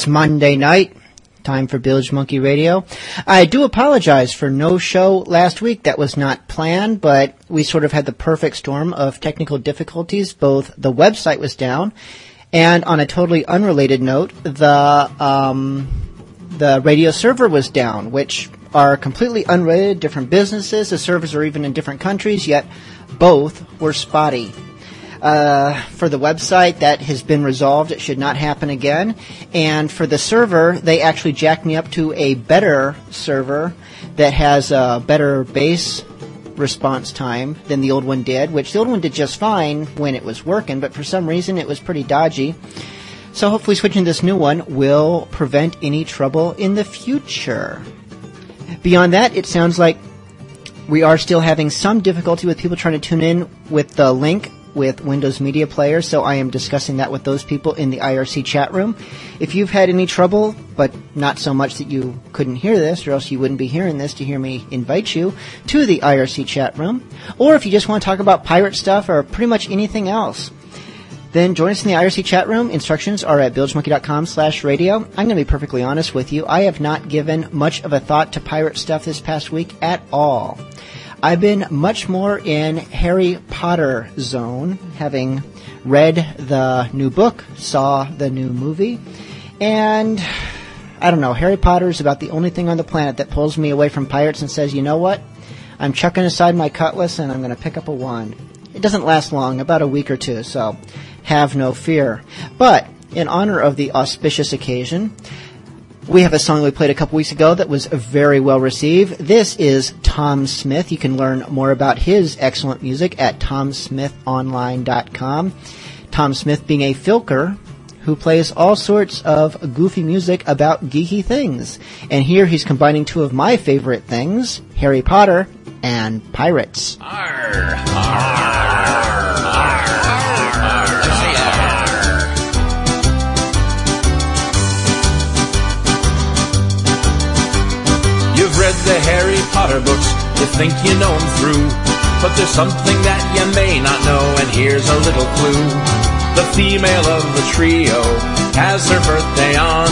it's Monday night. Time for Bilge Monkey Radio. I do apologize for no show last week. That was not planned, but we sort of had the perfect storm of technical difficulties. Both the website was down, and on a totally unrelated note, the um, the radio server was down, which are completely unrelated, different businesses. The servers are even in different countries, yet both were spotty uh, for the website that has been resolved. It should not happen again. And for the server, they actually jacked me up to a better server that has a better base response time than the old one did, which the old one did just fine when it was working, but for some reason it was pretty dodgy. So hopefully switching to this new one will prevent any trouble in the future. Beyond that, it sounds like we are still having some difficulty with people trying to tune in with the link with Windows Media Player, so I am discussing that with those people in the IRC chat room. If you've had any trouble, but not so much that you couldn't hear this, or else you wouldn't be hearing this to hear me invite you to the IRC chat room, or if you just want to talk about pirate stuff or pretty much anything else, then join us in the IRC chat room. Instructions are at bilgemonkey.com slash radio. I'm going to be perfectly honest with you. I have not given much of a thought to pirate stuff this past week at all. I've been much more in Harry Potter zone, having read the new book, saw the new movie, and I don't know, Harry Potter is about the only thing on the planet that pulls me away from pirates and says, you know what? I'm chucking aside my cutlass and I'm going to pick up a wand. It doesn't last long, about a week or two, so have no fear. But in honor of the auspicious occasion, we have a song we played a couple weeks ago that was very well received. This is Tom Smith. You can learn more about his excellent music at tomsmithonline.com. Tom Smith being a filker who plays all sorts of goofy music about geeky things. And here he's combining two of my favorite things, Harry Potter and pirates. You've read the Harry Potter books, you think you know them through. But there's something that you may not know, and here's a little clue. The female of the trio has her birthday on.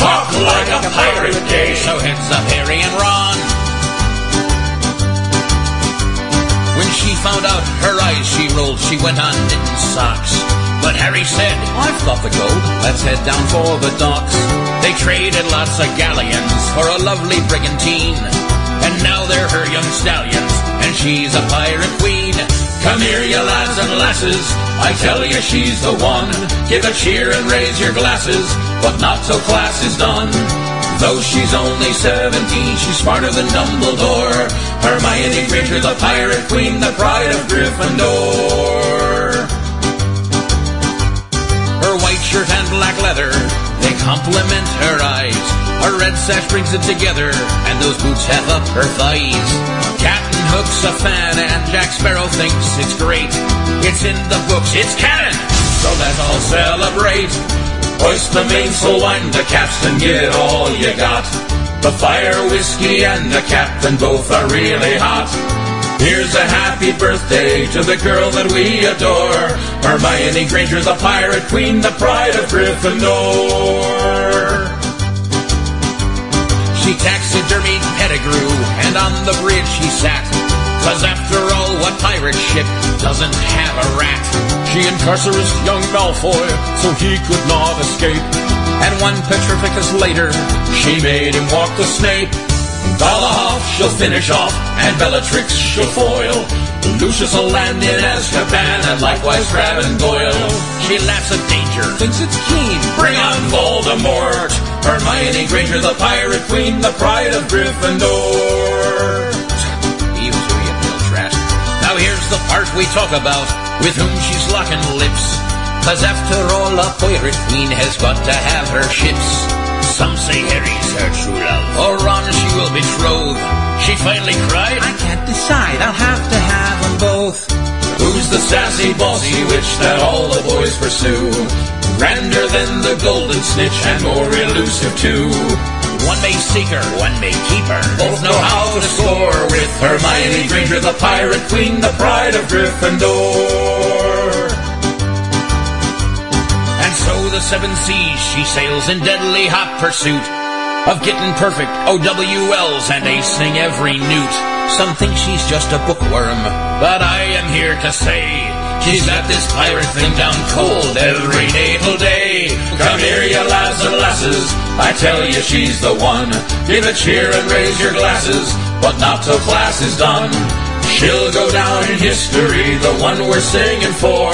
Talk like a pirate day, so heads up Harry and Ron. When she found out her eyes she rolled, she went on knitting socks. But Harry said, I've got the gold, let's head down for the docks. They traded lots of galleons for a lovely brigantine. And now they're her young stallions and she's a pirate queen. Come here, you lads and lasses. I tell you she's the one. Give a cheer and raise your glasses, but not till class is done. Though she's only 17, she's smarter than Dumbledore. Hermione Granger, the pirate queen, the pride of Gryffindor. Her white shirt and black leather, they complement her eyes. Her red sash brings it together, and those boots have up her thighs. Captain Hook's a fan, and Jack Sparrow thinks it's great. It's in the books, it's canon, so let's all celebrate. Hoist the mainsail, wind the capstan, give it all you got. The fire, whiskey, and the captain both are really hot. Here's a happy birthday to the girl that we adore. Hermione Granger's the pirate queen, the pride of Gryffindor. She taxidermied Pettigrew, and on the bridge he sat. Cause after all, what pirate ship doesn't have a rat? She incarcerated young Malfoy, so he could not escape. And one Petrificus later, she made him walk the Snape. Dolohov she'll finish off, and Bellatrix she'll foil. Lucius will land in Azkaban, and likewise Crabbe and Goyle. She laughs at danger, thinks it's keen. Bring on Voldemort! Hermione Granger, the pirate queen, the pride of Gryffindor. Doing real trash. Now here's the part we talk about, with whom she's locking lips. Cause after all, a pirate queen has got to have her ships. Some say Harry's her true love, or Ron she will betroth. She finally cried, I can't decide, I'll have to have them both. Who's the sassy bossy witch that all the boys pursue? Grander than the golden snitch and more elusive too. One may seek her, one may keep her. Both know how to score with Hermione Granger, the pirate queen, the pride of Gryffindor. The seven seas she sails in deadly hot pursuit of getting perfect OWLs and acing every newt. Some think she's just a bookworm, but I am here to say she's got this pirate thing down cold every natal day. Come here, you lads and lasses, I tell you she's the one. Give a cheer and raise your glasses, but not till class is done. She'll go down in history, the one we're singing for.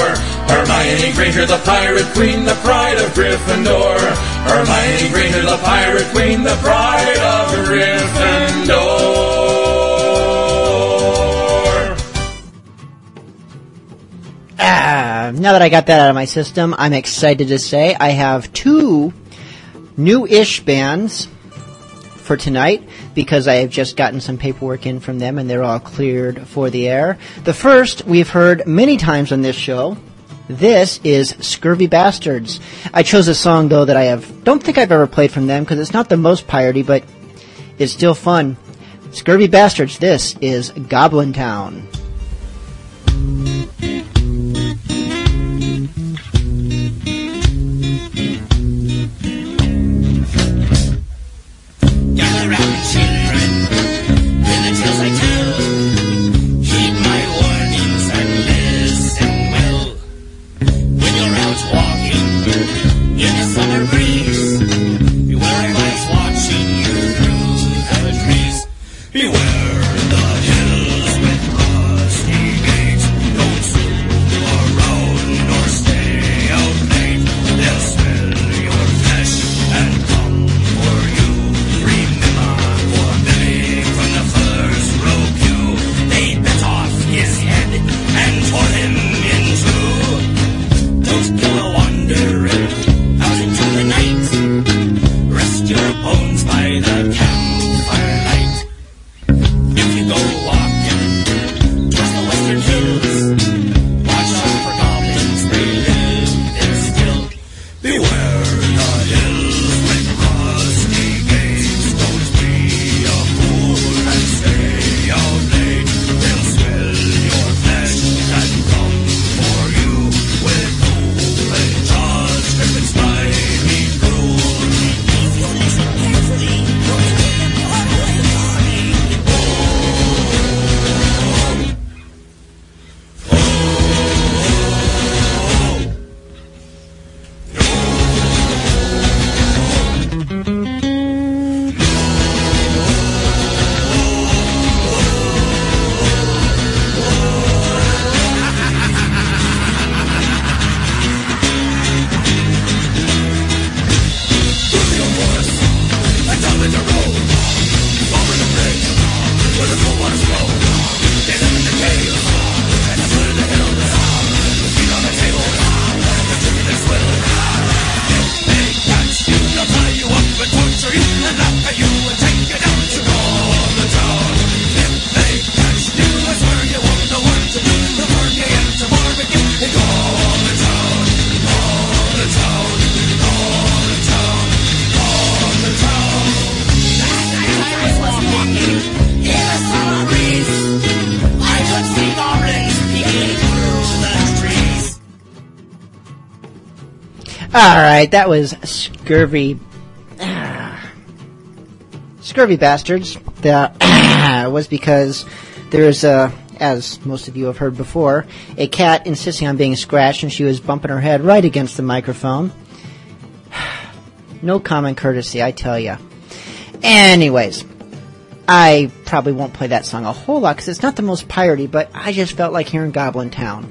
Hermione Granger, the pirate queen, the pride of Gryffindor. Hermione Granger, the pirate queen, the pride of Gryffindor. Ah, now that I got that out of my system, I'm excited to say I have two new-ish bands for tonight because I have just gotten some paperwork in from them and they're all cleared for the air. The first we've heard many times on this show. This is Scurvy Bastards. I chose a song though that I have don't think I've ever played from them because it's not the most piratey, but it's still fun. Scurvy Bastards. This is Goblin Town. Right, that was scurvy. scurvy bastards. That was because there's a, as most of you have heard before, a cat insisting on being scratched, and she was bumping her head right against the microphone. No common courtesy, I tell ya. Anyways, I probably won't play that song a whole lot because it's not the most piratey, but I just felt like hearing Goblin Town.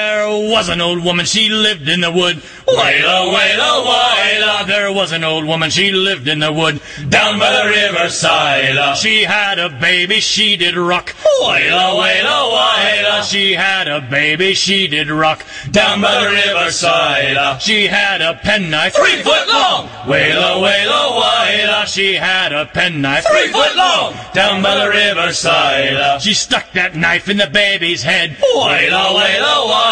There was an old woman, she lived in the wood. Waila, waila, waila. There was an old woman, she lived in the wood. Down by the riverside. Uh, she had a baby, she did rock. Waila, waila, waila. She had a baby, she did rock. Down by the riverside. Uh, she had a penknife, three foot long. Waila, waila, waila. She had a penknife, three foot long. Down by the riverside. Uh, she stuck that knife in the baby's head. Waila, waila, waila.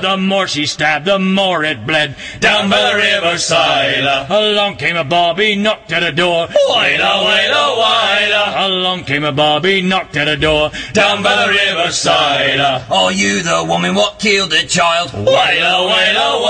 The more she stabbed, the more it bled. Down by the riverside. Along came a bobby, knocked at a door. Waila, waila, waila. Along came a bobby, knocked at a door. Down by the riverside. Are you the woman what killed the child? Waila, waila,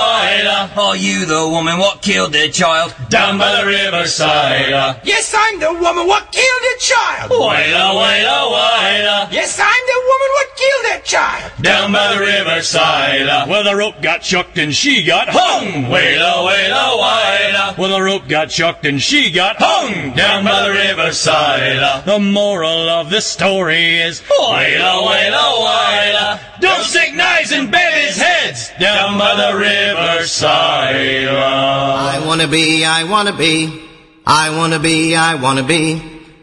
waila. Are you the woman what killed the child? Down by the riverside. Yes, I'm the woman what killed the child. Waila, waila, waila. Yes, I'm the woman what killed that child. Down by the riverside. Well, the rope got chucked and she got hung. Waila, waila, waila. Well, the rope got chucked and she got hung. Down by the riverside. The moral of the story is waila, waila, waila. Don't stick knives in babies' heads. Down by the riverside. I wanna be, I wanna be, I wanna be, I wanna be,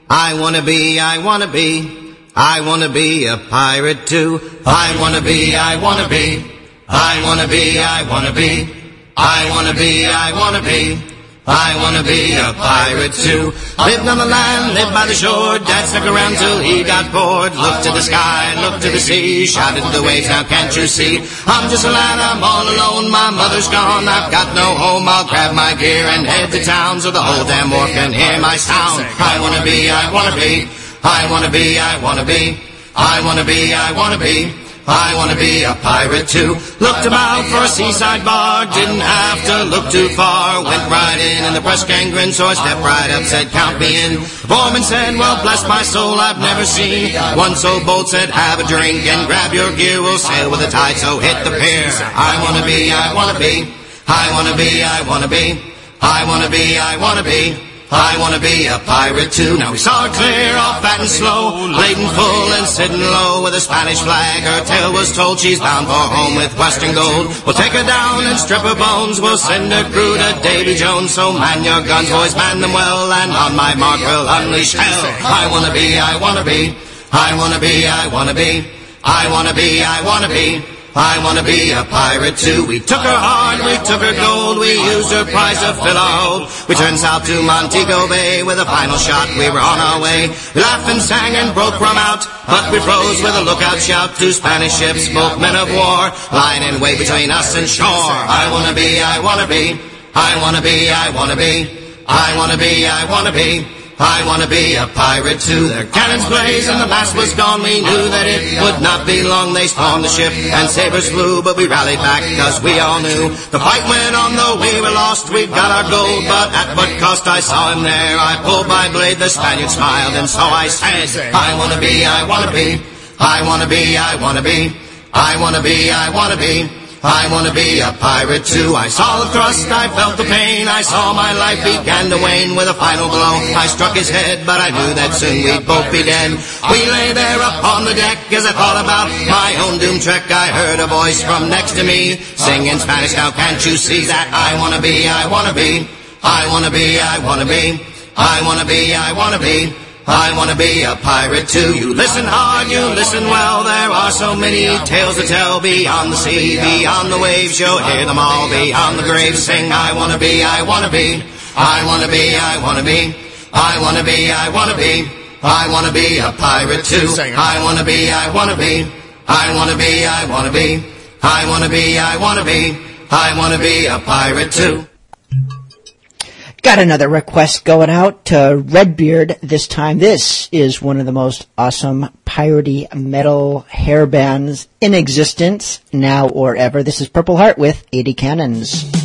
I wanna be, I wanna be, I wanna be a pirate too. I wanna be, I wanna be, I wanna be, I wanna be, I wanna be, I wanna be. I wanna be a pirate too. Lived on the land, lived by the shore. Dad stuck around till he got bored. Looked to the sky, looked to the sea. Shouted to the waves, now can't you see? I'm just a lad, I'm all alone. My mother's gone, I've got no home. I'll grab my gear and head to town so the whole damn wharf can hear my sound. I wanna be, I wanna be, I wanna be, I wanna be, I wanna be, I wanna be. I wanna be a pirate too. Looked about for a seaside bar, didn't have to look too far. Went right in and the press gang grinned, so I stepped right up, said count me in. Foreman said, well bless my soul, I've never seen one so bold. Said have a drink and grab your gear, we'll sail with the tide, so hit the pier. I wanna be, I wanna be, I wanna be, I wanna be, I wanna be, I wanna be. I wanna be a pirate too. Now we saw her clear off fat and slow, laden full and sitting low with a Spanish flag. Her tale was told she's bound for home with Western gold. We'll take her down and strip her bones. We'll send her crew to Davy Jones. So man your guns, boys, man them well. And on my mark we'll unleash hell. I wanna be, I wanna be, I wanna be, I wanna be, I wanna be, I wanna be. I wanna be a pirate too. We took her hard, we took her gold, we used her prize to fill our hold. We turned south to Montego Bay with a final shot, we were on our way. We laughed and sang and broke rum out, but we froze with a lookout shout. Two Spanish ships, both men of war, lying in wait between us and shore. I wanna be, I wanna be, I wanna be, I wanna be, I wanna be, I wanna be. I wanna be a pirate too. Their cannons blazed and the mast was gone. We knew that it would not be long. They stormed the ship and sabers flew, but we rallied back cause we all knew the fight went on though we were lost. We got our gold, but at what cost? I saw him there. I pulled my blade, the Spaniard smiled, and so I said, I wanna be, I wanna be, I wanna be, I wanna be, I wanna be, I wanna be. I wanna be a pirate too. I saw the thrust, I felt the pain. I saw my life began to wane with a final blow. I struck his head, but I knew that soon we'd both be dead. We lay there upon the deck as I thought about my own doom trek. I heard a voice from next to me sing in Spanish. Now can't you see that I wanna be, I wanna be, I wanna be, I wanna be, I wanna be, I wanna be. I wanna be a pirate too. You listen hard, you listen well. There are so many tales to tell beyond the sea, beyond the waves. You'll hear them all beyond the grave. Sing, I wanna be, I wanna be, I wanna be, I wanna be, I wanna be, I wanna be, I wanna be a pirate too. I wanna be, I wanna be, I wanna be, I wanna be, I wanna be, I wanna be, I wanna be a pirate too. Got another request going out to Redbeard this time. This is one of the most awesome piratey metal hair bands in existence now or ever. This is Purple Heart with 80 Cannons.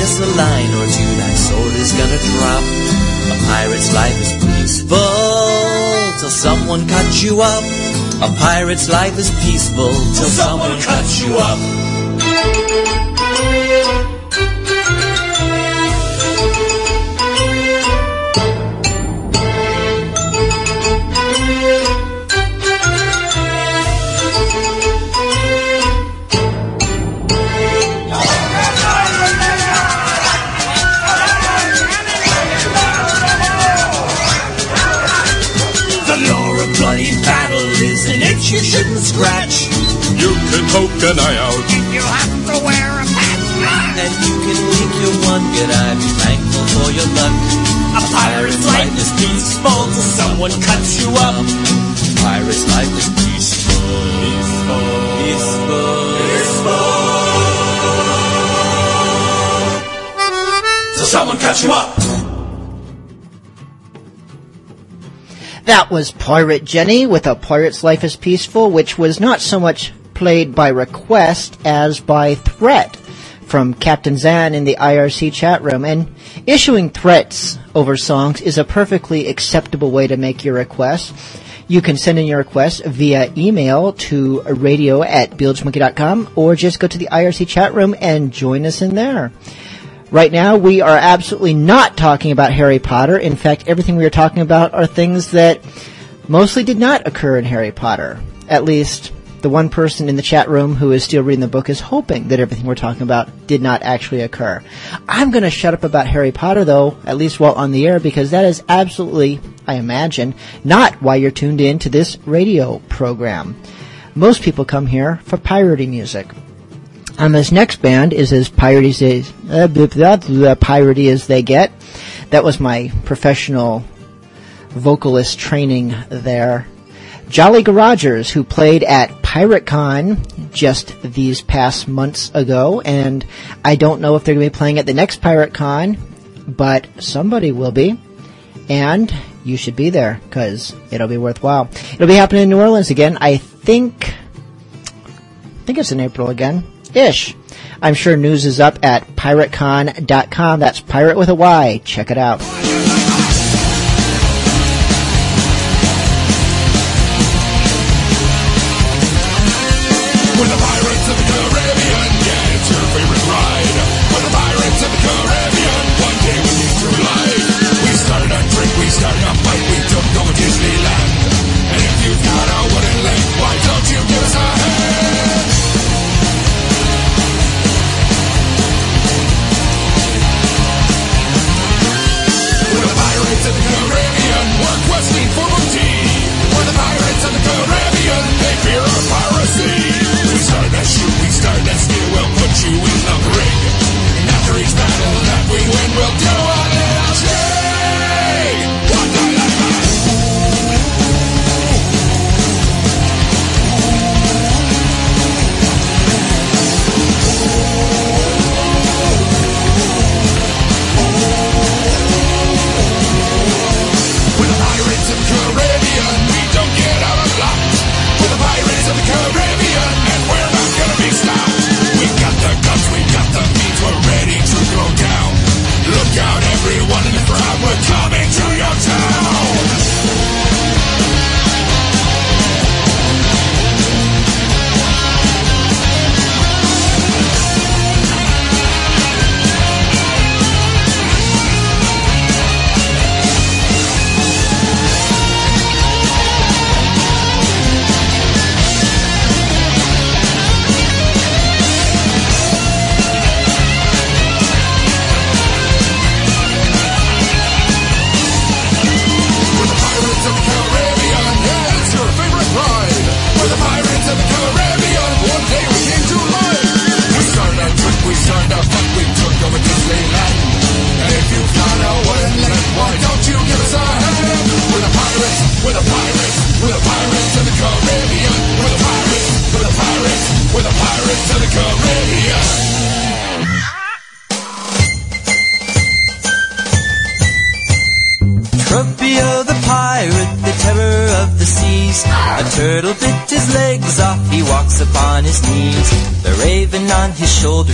miss a line or two, thy sword is gonna drop. A pirate's life is peaceful till someone cuts you up. A pirate's life is peaceful till someone, someone cuts you up. poke an eye out. And You have to wear a patch And you can wink your one good eye. Be thankful for your luck. A pirate's life is peaceful till someone cuts you up. A pirate's life is peaceful. Peaceful. Peaceful. Peaceful. Till someone cuts you up. That was Pirate Jenny with A Pirate's Life is Peaceful, which was not so much played by request as by threat from Captain Zan in the IRC chat room. And issuing threats over songs is a perfectly acceptable way to make your request. You can send in your request via email to radio at bilgemonkey.com or just go to the IRC chat room and join us in there. Right now, we are absolutely not talking about Harry Potter. In fact, everything we are talking about are things that mostly did not occur in Harry Potter. At least, the one person in the chat room who is still reading the book is hoping that everything we're talking about did not actually occur. I'm going to shut up about Harry Potter, though, at least while on the air, because that is absolutely, I imagine, not why you're tuned in to this radio program. Most people come here for piratey music. Um, this next band is as piratey as, uh, piratey as they get. That was my professional vocalist training there. Jolly Garogers, who played at PyrateCon just these past months ago, and I don't know if they're going to be playing at the next PyrateCon, but somebody will be, and you should be there because it'll be worthwhile. It'll be happening in New Orleans again. I think, I think it's in April again, ish. I'm sure news is up at pyratecon.com. That's pirate with a Y. Check it out.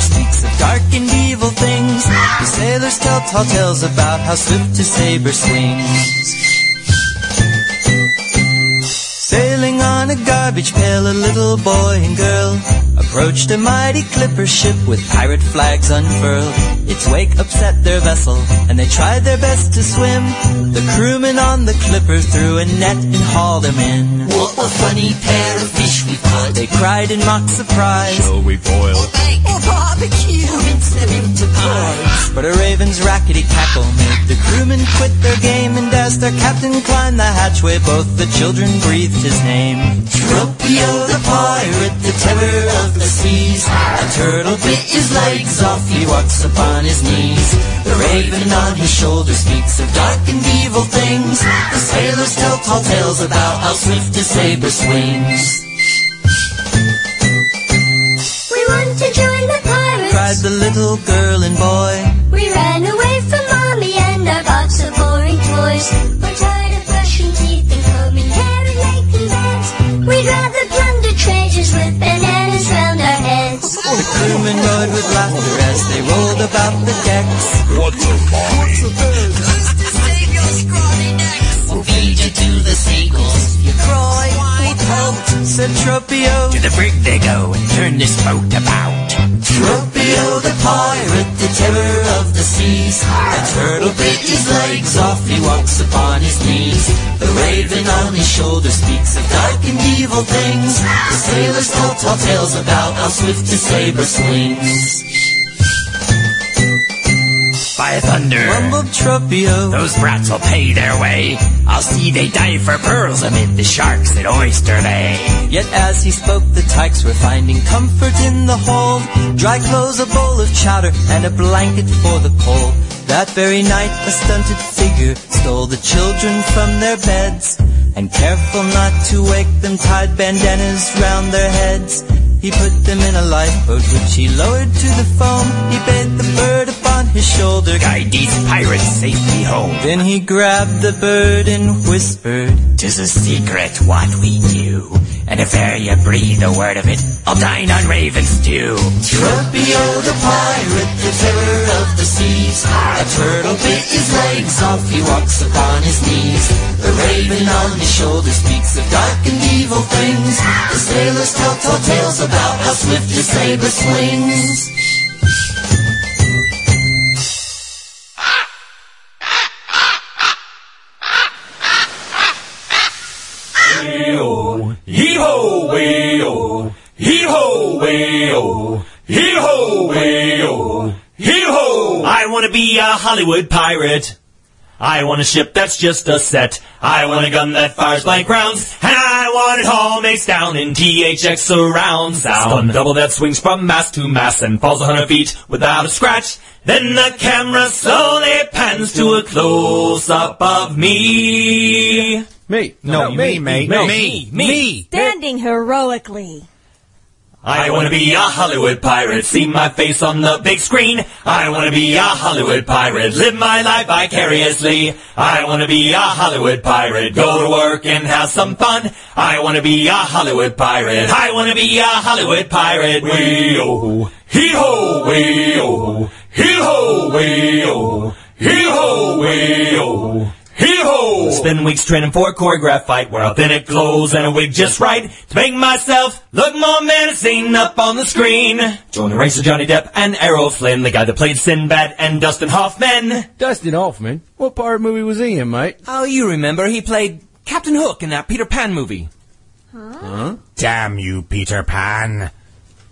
Speaks of dark and evil things. The sailors tell tall tales about how swift his saber swings. Sailing on a garbage pail, a little boy and girl approached a mighty clipper ship with pirate flags unfurled. Its wake upset their vessel, and they tried their best to swim. The crewmen on the clipper threw a net and hauled them in. What a funny pair of fish we've caught. They cried in mock surprise. Shall we boil? Barbecue. Rinse them pies. But a raven's rackety cackle made the crewmen quit their game, and as their captain climbed the hatchway, both the children breathed his name. Tropio the pirate, the terror of the seas. A turtle bit his legs off, he walks upon his knees. The raven on his shoulder speaks of dark and evil things. The sailors tell tall tales about how swift his saber swings. We want to join cried the little girl and boy. We ran away from mommy and our box of boring toys. We're tired of brushing teeth and combing hair and making beds. We'd rather plunder treasures with bananas round our heads. the crewmen roared with laughter as they rolled about the decks. What the What's the Who's to save your scrawny necks? We'll feed you to the seagulls. You cry, we help, said Tropio. To the brig they go and turn this boat about. Tropio the pirate, the terror of the seas. A turtle bit his legs off, he walks upon his knees. The raven on his shoulder speaks of dark and evil things. The sailors tell tall tales about how swift his saber swings. By thunder, Rumbled Tropio. those brats will pay their way. I'll see they dive for pearls amid the sharks at Oyster Bay. Yet as he spoke, the tykes were finding comfort in the hold. Dry clothes, a bowl of chowder, and a blanket for the cold. That very night, a stunted figure stole the children from their beds. And careful not to wake them, tied bandanas round their heads. He put them in a lifeboat, which he lowered to the foam. He bade the bird upon his shoulder Guide these pirates safely home. Then he grabbed the bird and whispered, Tis a secret what we do. And if e'er you breathe a word of it, I'll dine on raven stew. Tropio the pirate, the terror of the seas. A turtle bit his legs off, he walks upon his knees. The raven on his shoulder speaks of dark and evil things. The sailors tell tall tales about how swift his saber swings. Hee-ho, way-o, hee-ho, way-o, hee-ho, way-o, hee-ho. I want to be a Hollywood pirate. I want a ship that's just a set. I want a gun that fires blank rounds. And I want it all maced down in THX surround sound. Stun double that swings from mast to mast and falls a hundred feet without a scratch. Then the camera slowly pans to a close-up of me. Me. No, me, me, me, me, me. Standing heroically. I wanna be a Hollywood pirate, see my face on the big screen. I wanna be a Hollywood pirate, live my life vicariously. I wanna be a Hollywood pirate, go to work and have some fun. I wanna be a Hollywood pirate, I wanna be a Hollywood pirate. Wee-oh, hee-ho, wee-oh, hee-ho, wee-oh, hee-ho, wee-oh. Hee-ho! Spend weeks training for a choreographed fight where authentic clothes and a wig just right to make myself look more menacing up on the screen. Join the ranks of Johnny Depp and Errol Flynn, the guy that played Sinbad and Dustin Hoffman. Dustin Hoffman? What pirate movie was he in, mate? Oh, you remember he played Captain Hook in that Peter Pan movie. Huh? Damn you, Peter Pan.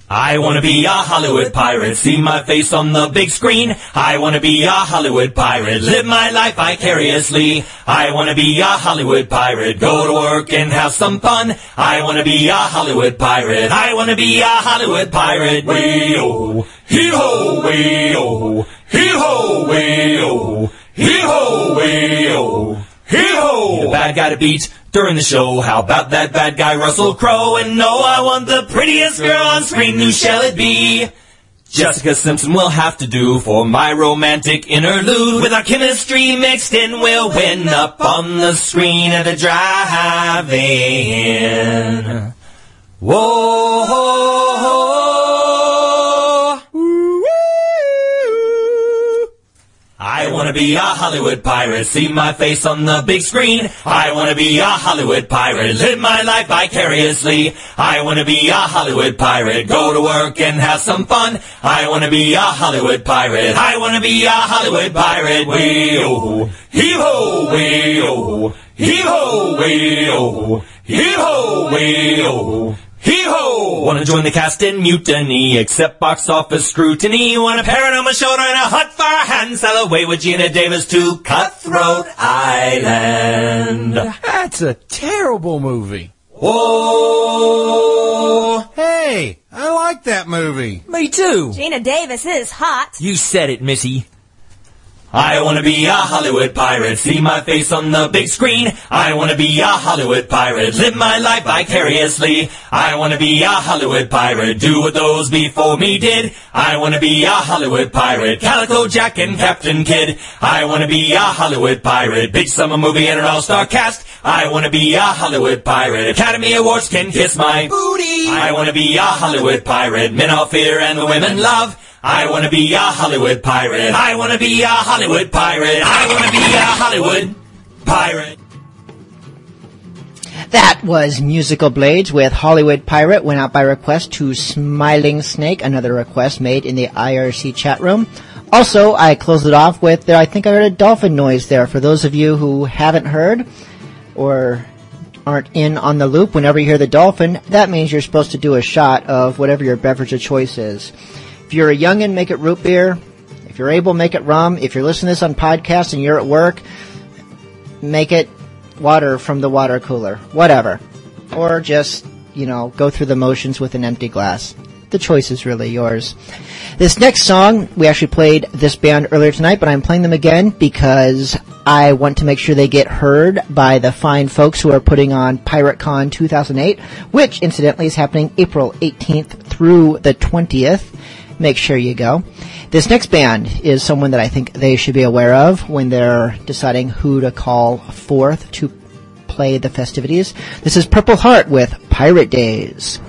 I wanna be a Hollywood pirate, see my face on the big screen. I wanna be a Hollywood pirate, live my life vicariously. I wanna be a Hollywood pirate, go to work and have some fun. I wanna be a Hollywood pirate, I wanna be a Hollywood pirate. Wee-oh, hee-ho, wee-oh, hee-ho, wee-oh, hee-ho, wee-oh. Hee-ho! The bad guy to beat during the show. How about that bad guy Russell Crowe? And no, I want the prettiest girl on screen. Who shall it be? Jessica Simpson will have to do for my romantic interlude. With our chemistry mixed in, we'll win up on the screen at the drive-in. Whoa. Wanna be a Hollywood pirate, see my face on the big screen. I wanna be a Hollywood pirate, live my life vicariously. I wanna be a Hollywood pirate, go to work and have some fun. I wanna be a Hollywood pirate, I wanna be a Hollywood pirate. Wee-oh, hee-ho, wee-oh, hee-ho, wee-oh, hee-ho, wee-oh. Hee-ho! Wanna join the cast in mutiny, accept box office scrutiny. Want a parrot on my shoulder and a hot fire hand, sail away with Geena Davis to Cutthroat Island. That's a terrible movie. Whoa! Hey, I like that movie. Me too. Geena Davis is hot. You said it, Missy. I wanna be a Hollywood pirate, see my face on the big screen. I wanna be a Hollywood pirate, live my life vicariously. I wanna be a Hollywood pirate, do what those before me did. I wanna be a Hollywood pirate, Calico Jack and Captain Kidd. I wanna be a Hollywood pirate, big summer movie and an all-star cast. I wanna be a Hollywood pirate, Academy Awards can kiss my booty. I wanna be a Hollywood pirate, men all fear and the women love. I wanna be a Hollywood pirate. I wanna be a Hollywood pirate. I wanna be a Hollywood pirate. That was Musical Blades with Hollywood Pirate. Went out by request to Smiling Snake, another request made in the IRC chat room. Also, I closed it off with, I think I heard a dolphin noise there. For those of you who haven't heard or aren't in on the loop, whenever you hear the dolphin, that means you're supposed to do a shot of whatever your beverage of choice is. If you're a youngin', make it root beer. If you're able, make it rum. If you're listening to this on podcast and you're at work, make it water from the water cooler. Whatever. Or just, you know, go through the motions with an empty glass. The choice is really yours. This next song, we actually played this band earlier tonight, but I'm playing them again because I want to make sure they get heard by the fine folks who are putting on PyrateCon 2008, which incidentally is happening April 18th through the 20th. Make sure you go. This next band is someone that I think they should be aware of when they're deciding who to call forth to play the festivities. This is Purple Heart with Pirate Days.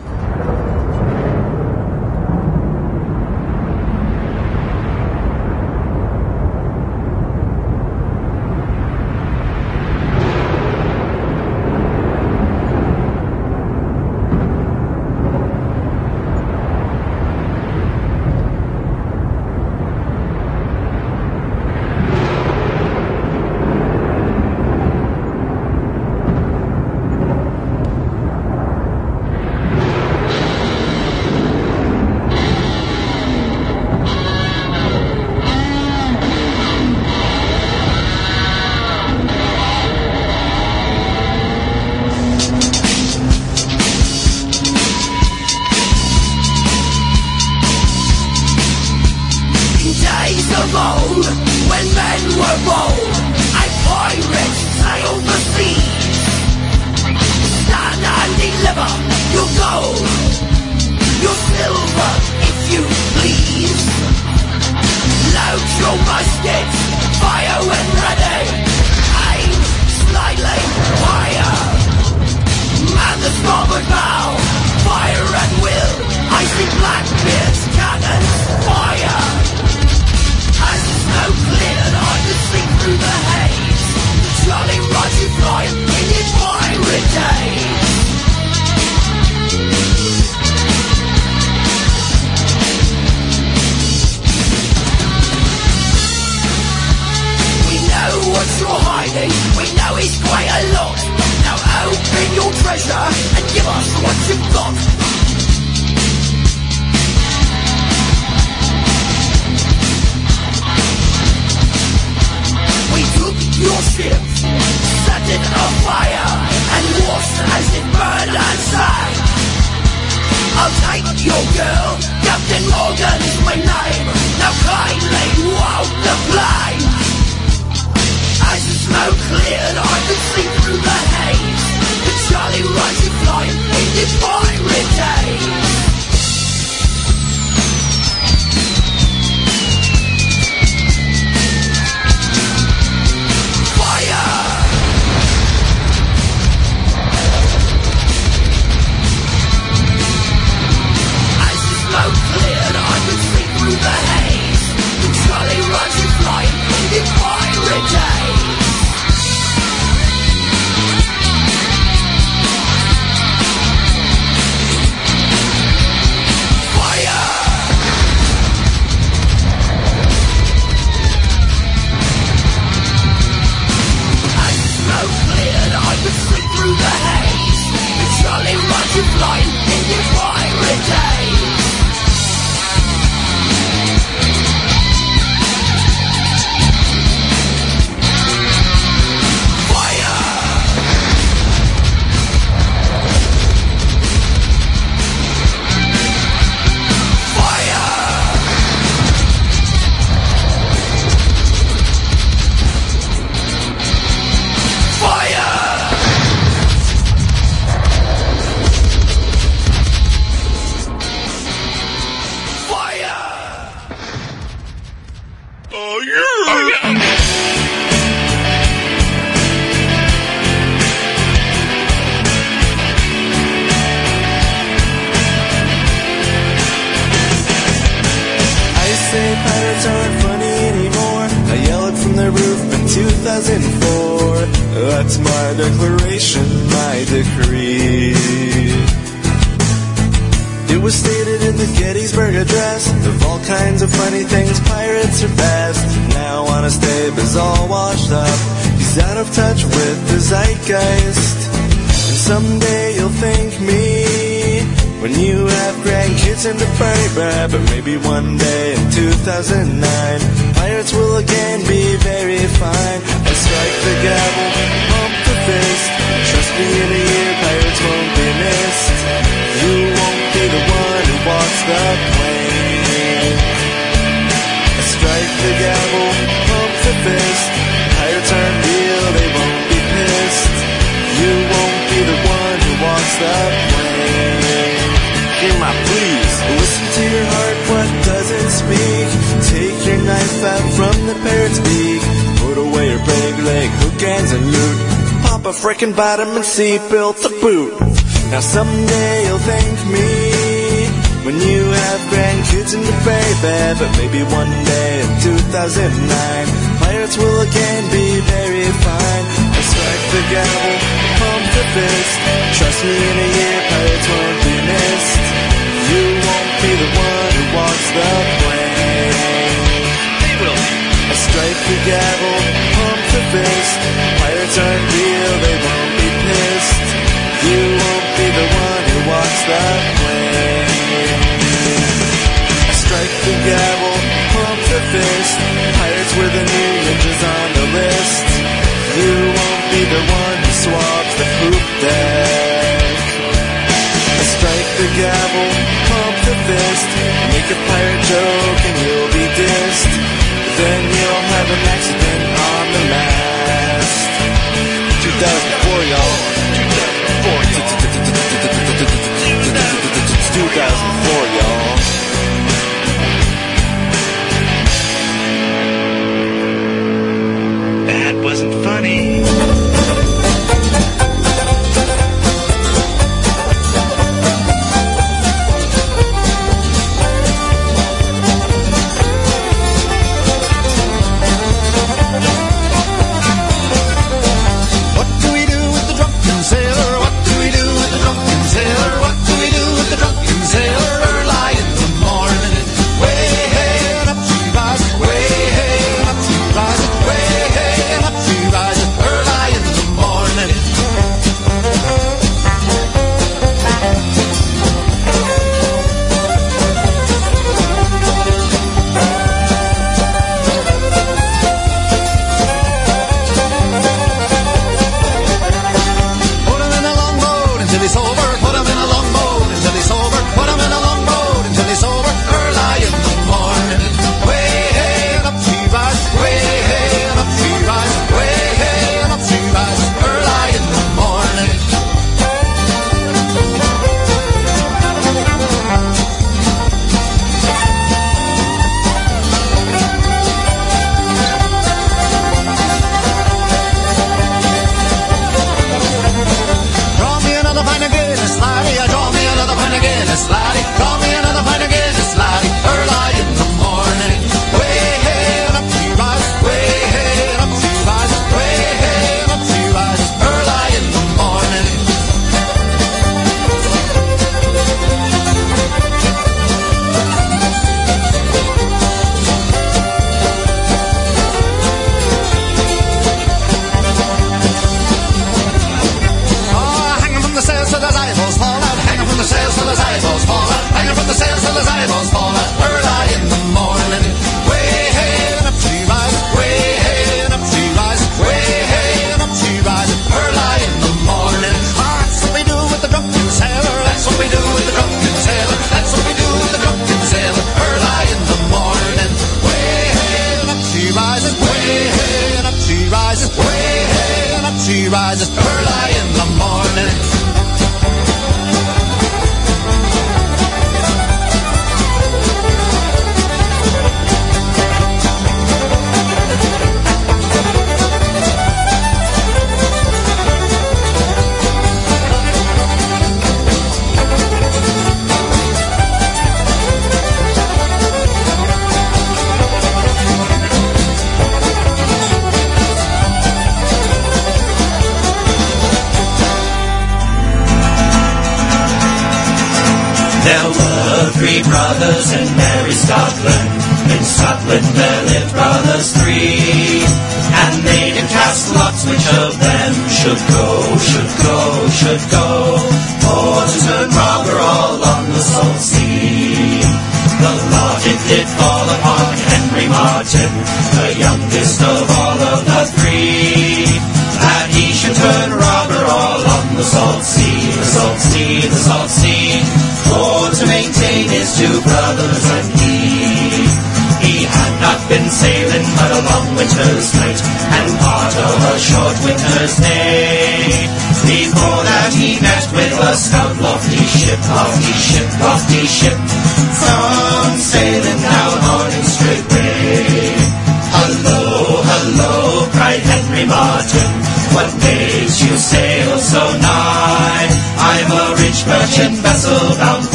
Vitamin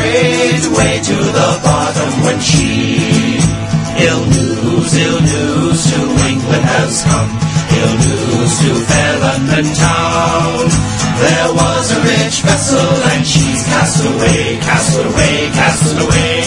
straight way to the bottom when she ill news, ill news to England has come. Ill news to fair London town. There was a rich vessel and she's cast away, cast away, cast away.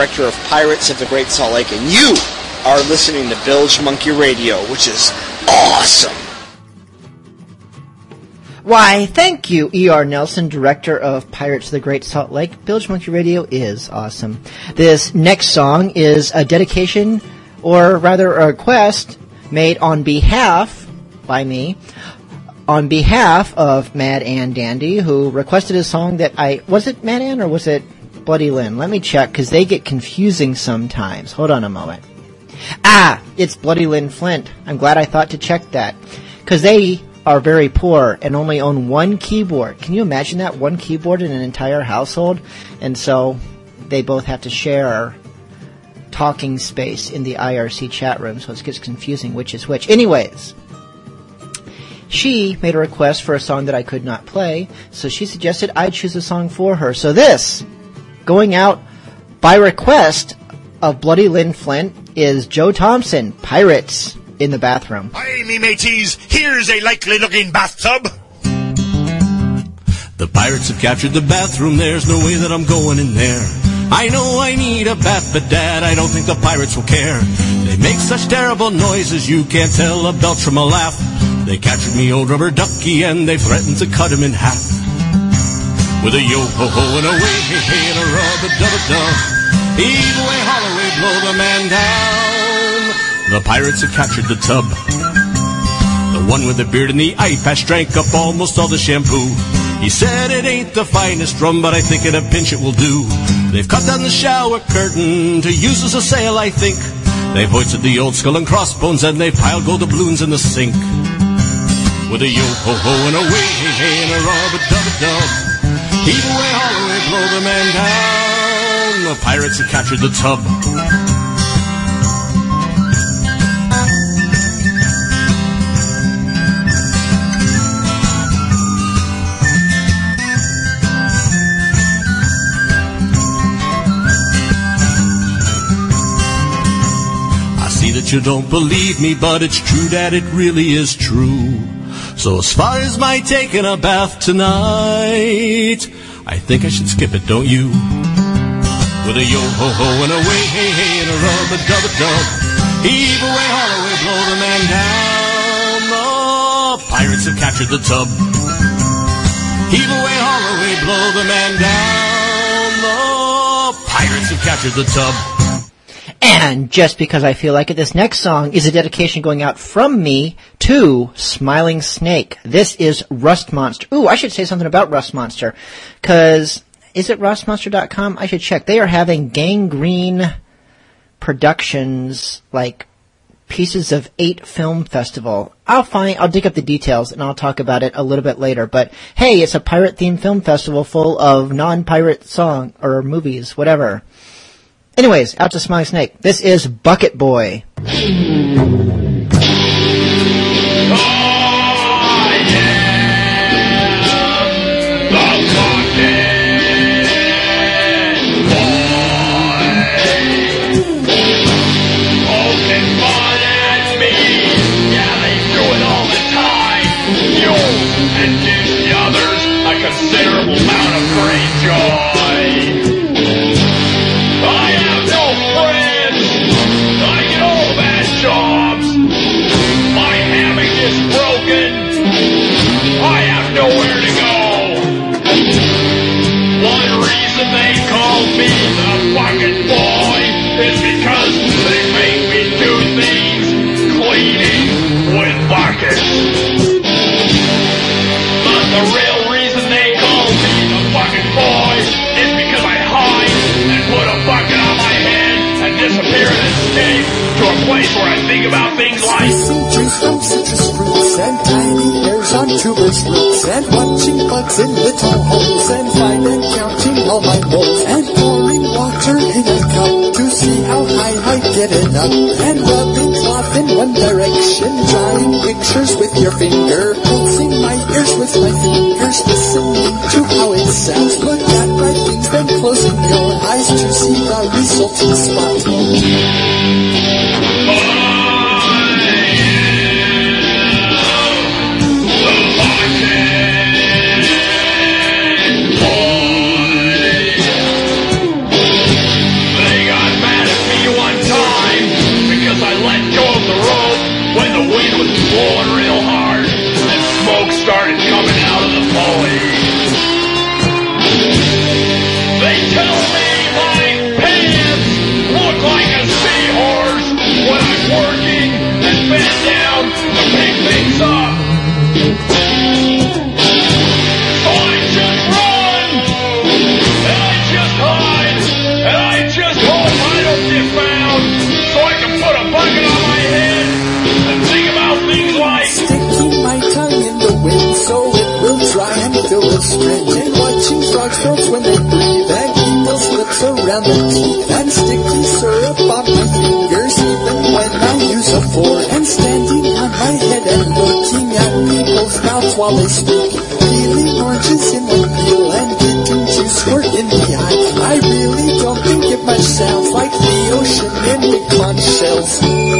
Director of Pirates of the Great Salt Lake, and you are listening to Bilge Monkey Radio, which is awesome. Why, thank you, E.R. Nelson, director of Pirates of the Great Salt Lake. Bilge Monkey Radio is awesome. This next song is a dedication, or rather a request, made on behalf, by me, on behalf of Mad Ann Dandy, who requested a song that I, was it Mad Ann or was it Bloody Lynn? Let me check, because they get confusing sometimes. Hold on a moment. Ah, it's Bloody Lynn Flint. I'm glad I thought to check that. Because they are very poor and only own one keyboard. Can you imagine that? One keyboard in an entire household? And so they both have to share talking space in the IRC chat room, so it gets confusing which is which. Anyways, she made a request for a song that I could not play, so she suggested I choose a song for her. So this, going out by request of Bloody Lynn Flint, is Joe Thompson, Pirates in the Bathroom. Hey, me mateys, here's a likely looking bathtub. The pirates have captured the bathroom, there's no way that I'm going in there. I know I need a bath, but dad, I don't think the pirates will care. They make such terrible noises, you can't tell a belch from a laugh. They captured me old rubber ducky and they threatened to cut him in half. With a yo-ho-ho and a way, hey, hey, and a rub-a-dub-a-dub. Heave away, Holloway, blow the man down. The pirates have captured the tub. The one with the beard and the eye patch drank up almost all the shampoo. He said it ain't the finest rum, but I think in a pinch it will do. They've cut down the shower curtain to use as a sail, I think. They've hoisted the old skull and crossbones and they've piled gold doubloons in the sink. With a yo-ho-ho and a way, hey, hey, and a rub-a-dub-a-dub. Heave away, Holloway, blow the man down. The pirates have captured the tub. I see that you don't believe me, but it's true that it really is true. So as far as my taking a bath tonight, I think I should skip it, don't you? With a yo-ho-ho and a way, hey, hey, and a rub-a-dub-a-dub. Heave away, Holloway, blow the man down. The pirates have captured the tub. Heave away, Holloway, blow the man down. The pirates have captured the tub. And just because I feel like it, this next song is a dedication going out from me to Smiling Snake. This is Rust Monster. Ooh, I should say something about Rust Monster. Cause, is it rustmonster.com? I should check. They are having Gangrene Productions, like, Pieces of Eight Film Festival. I'll find, I'll dig up the details and I'll talk about it a little bit later. But hey, it's a pirate themed film festival full of non-pirate song, or movies, whatever. Anyways, out to Smiling Snake. This is Bucket Boy. On roots. And watching bugs in little holes and fine and counting all my bowls and pouring water in a cup to see how high I get it up. And rubbing cloth in one direction, drawing pictures with your finger, pulsing my ears with my fingers, listening to how it sounds. Look at bright things, then closing your eyes to see the resulting spot. coming out of the void. and sticky syrup on my fingers even when I use a fork. And standing on my head and looking at people's mouths while they speak. Feeling oranges in my peel and getting juice squirt in the eye. I really don't think it myself like the ocean in the conch shells.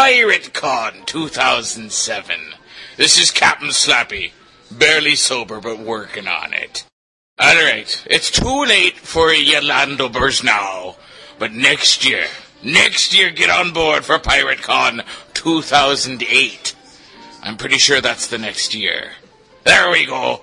PyrateCon 2007. This is Captain Slappy. Barely sober, but working on it. Alright, it's too late for Yolandobers now, but next year, next year get on board for PyrateCon 2008. I'm pretty sure that's the next year. There we go.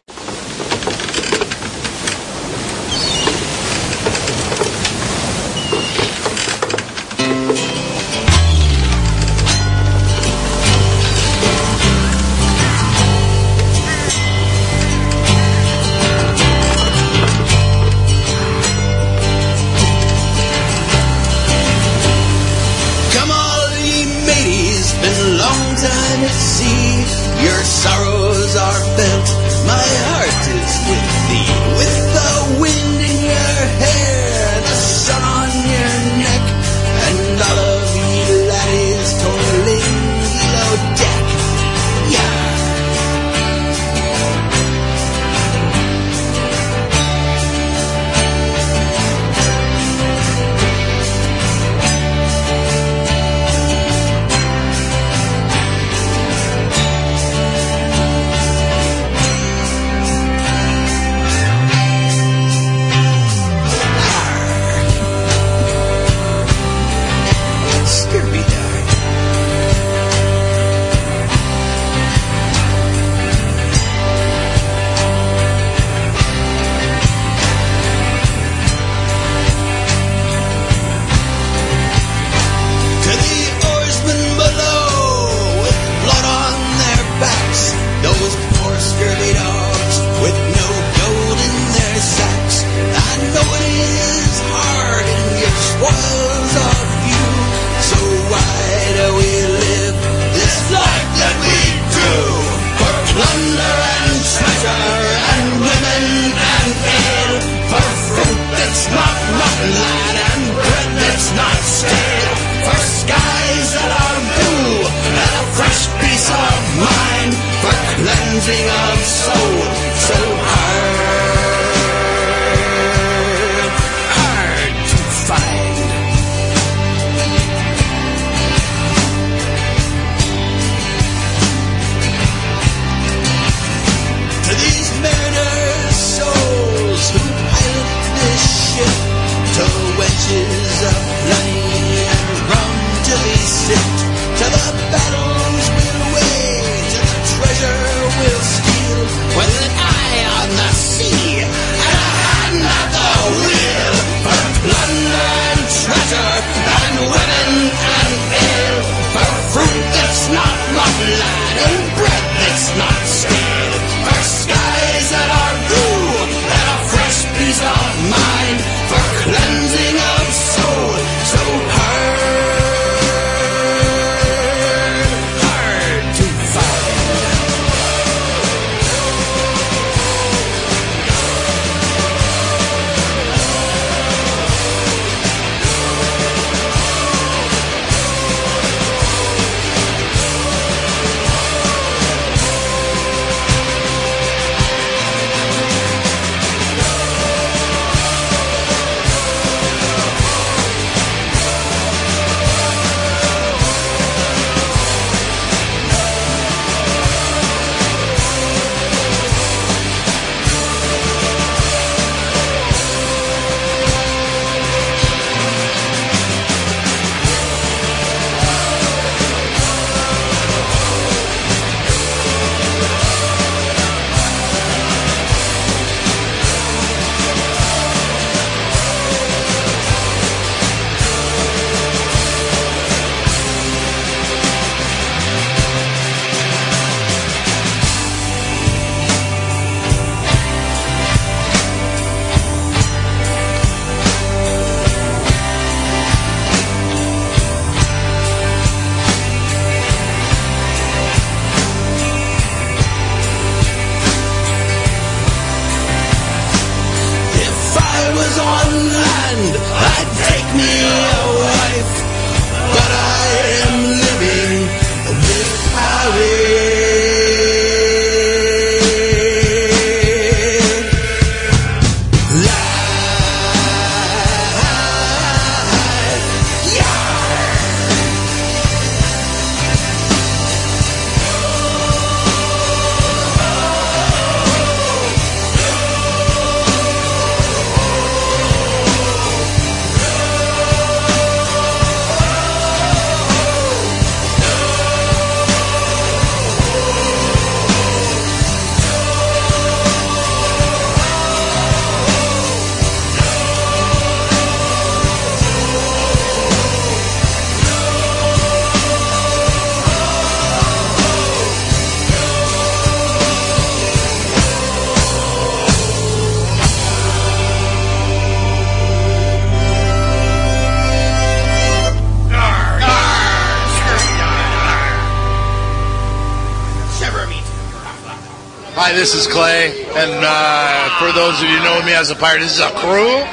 This is Clay, and uh, for those of you who know me as a pirate, this is a crew,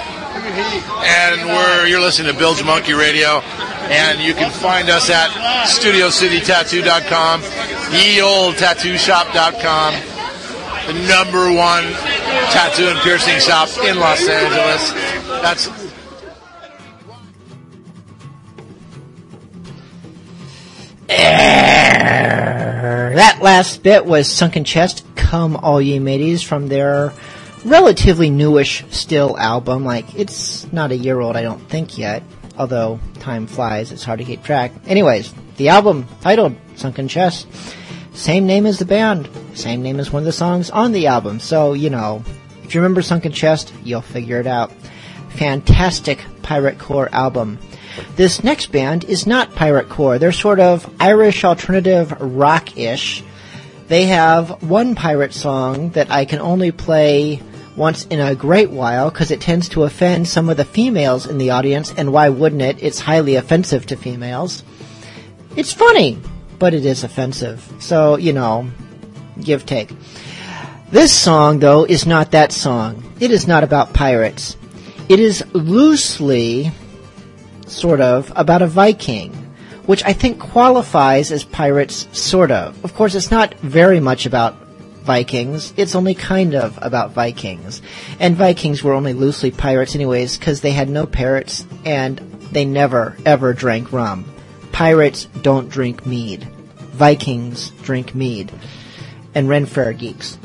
and we're you're listening to Bilge Monkey Radio, and you can find us at StudioCityTattoo.com, YeOldTattooShop.com, the number one tattoo and piercing shop in Los Angeles. That's That last bit was Sunken Chest, Come All Ye Mateys from their relatively newish still album. Like, it's not a year old, I don't think yet. Although, time flies, it's hard to keep track. Anyways, the album titled Sunken Chest, same name as the band, same name as one of the songs on the album. So, you know, if you remember Sunken Chest, you'll figure it out. Fantastic pirate core album. This next band is not pirate core. They're sort of Irish alternative rock-ish. They have one pirate song that I can only play once in a great while because it tends to offend some of the females in the audience, and why wouldn't it? It's highly offensive to females. It's funny, but it is offensive. So, you know, give take. This song, though, is not that song. It is not about pirates. It is loosely, sort of, about a Viking, which I think qualifies as pirates, sort of. Of course, it's not very much about Vikings. It's only kind of about Vikings. And Vikings were only loosely pirates anyways, because they had no parrots, and they never, ever drank rum. Pirates don't drink mead. Vikings drink mead. And Ren Fair geeks.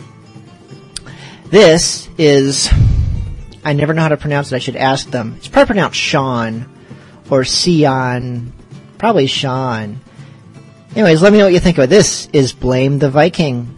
This is, I never know how to pronounce it, I should ask them. It's probably pronounced Sean, or Sion, probably Sean. Anyways, let me know what you think of. This is Blame the Viking.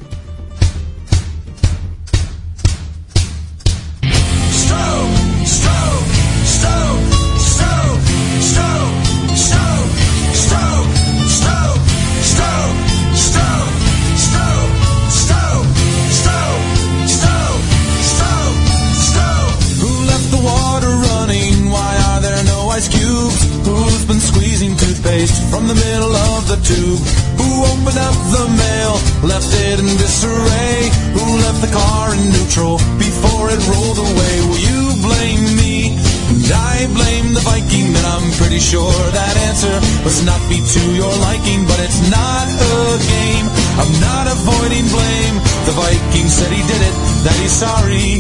Sorry,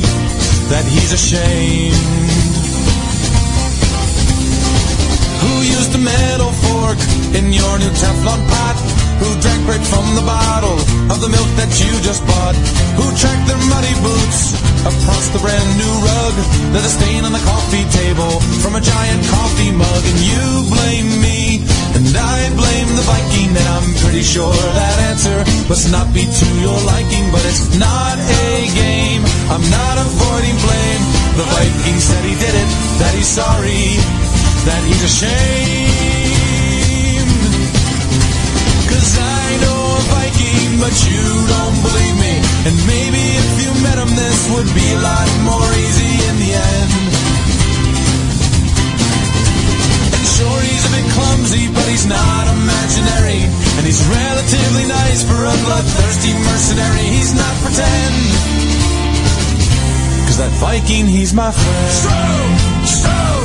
that he's ashamed. Who used a metal fork in your new Teflon pot? Who drank right from the bottle of the milk that you just bought? Who tracked their muddy boots across the brand new rug? There's a stain on the coffee table from a giant coffee mug, and you blame me. And I blame the Viking, and I'm pretty sure that answer must not be to your liking, but it's not a game. I'm not avoiding blame. The Viking said he did it, that he's sorry that he's ashamed. Cause I know a Viking, but you don't believe me. And maybe if you met him, this would be a lot more easy in the end. Sure, he's a bit clumsy, but he's not imaginary. And he's relatively nice for a bloodthirsty mercenary. He's not pretend. Cause that Viking, he's my friend. Stroke, stroke,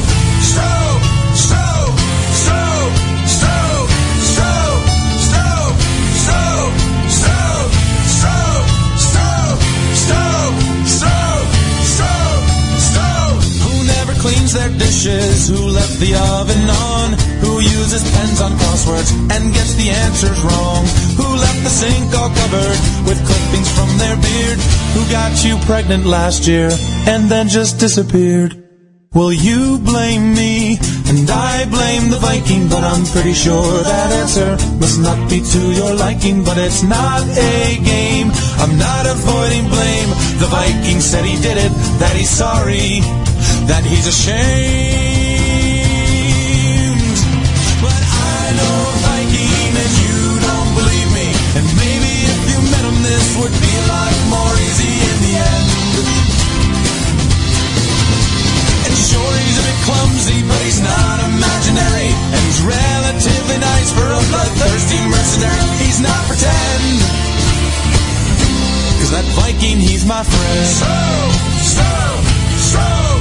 cleans their dishes? Who left the oven on? Who uses pens on crosswords and gets the answers wrong? Who left the sink all covered with clippings from their beard? Who got you pregnant last year and then just disappeared? Will you blame me? And I blame the Viking, but I'm pretty sure that answer must not be to your liking. But it's not a game. I'm not avoiding blame. The Viking said he did it, that he's sorry, that he's ashamed. But I know Viking and you don't believe me. And maybe if you met him, this would be a lot more easy in the end. And sure, he's a bit clumsy, but he's not imaginary. And he's relatively nice for a bloodthirsty mercenary. He's not pretend. Cause that Viking, he's my friend. So, so, so,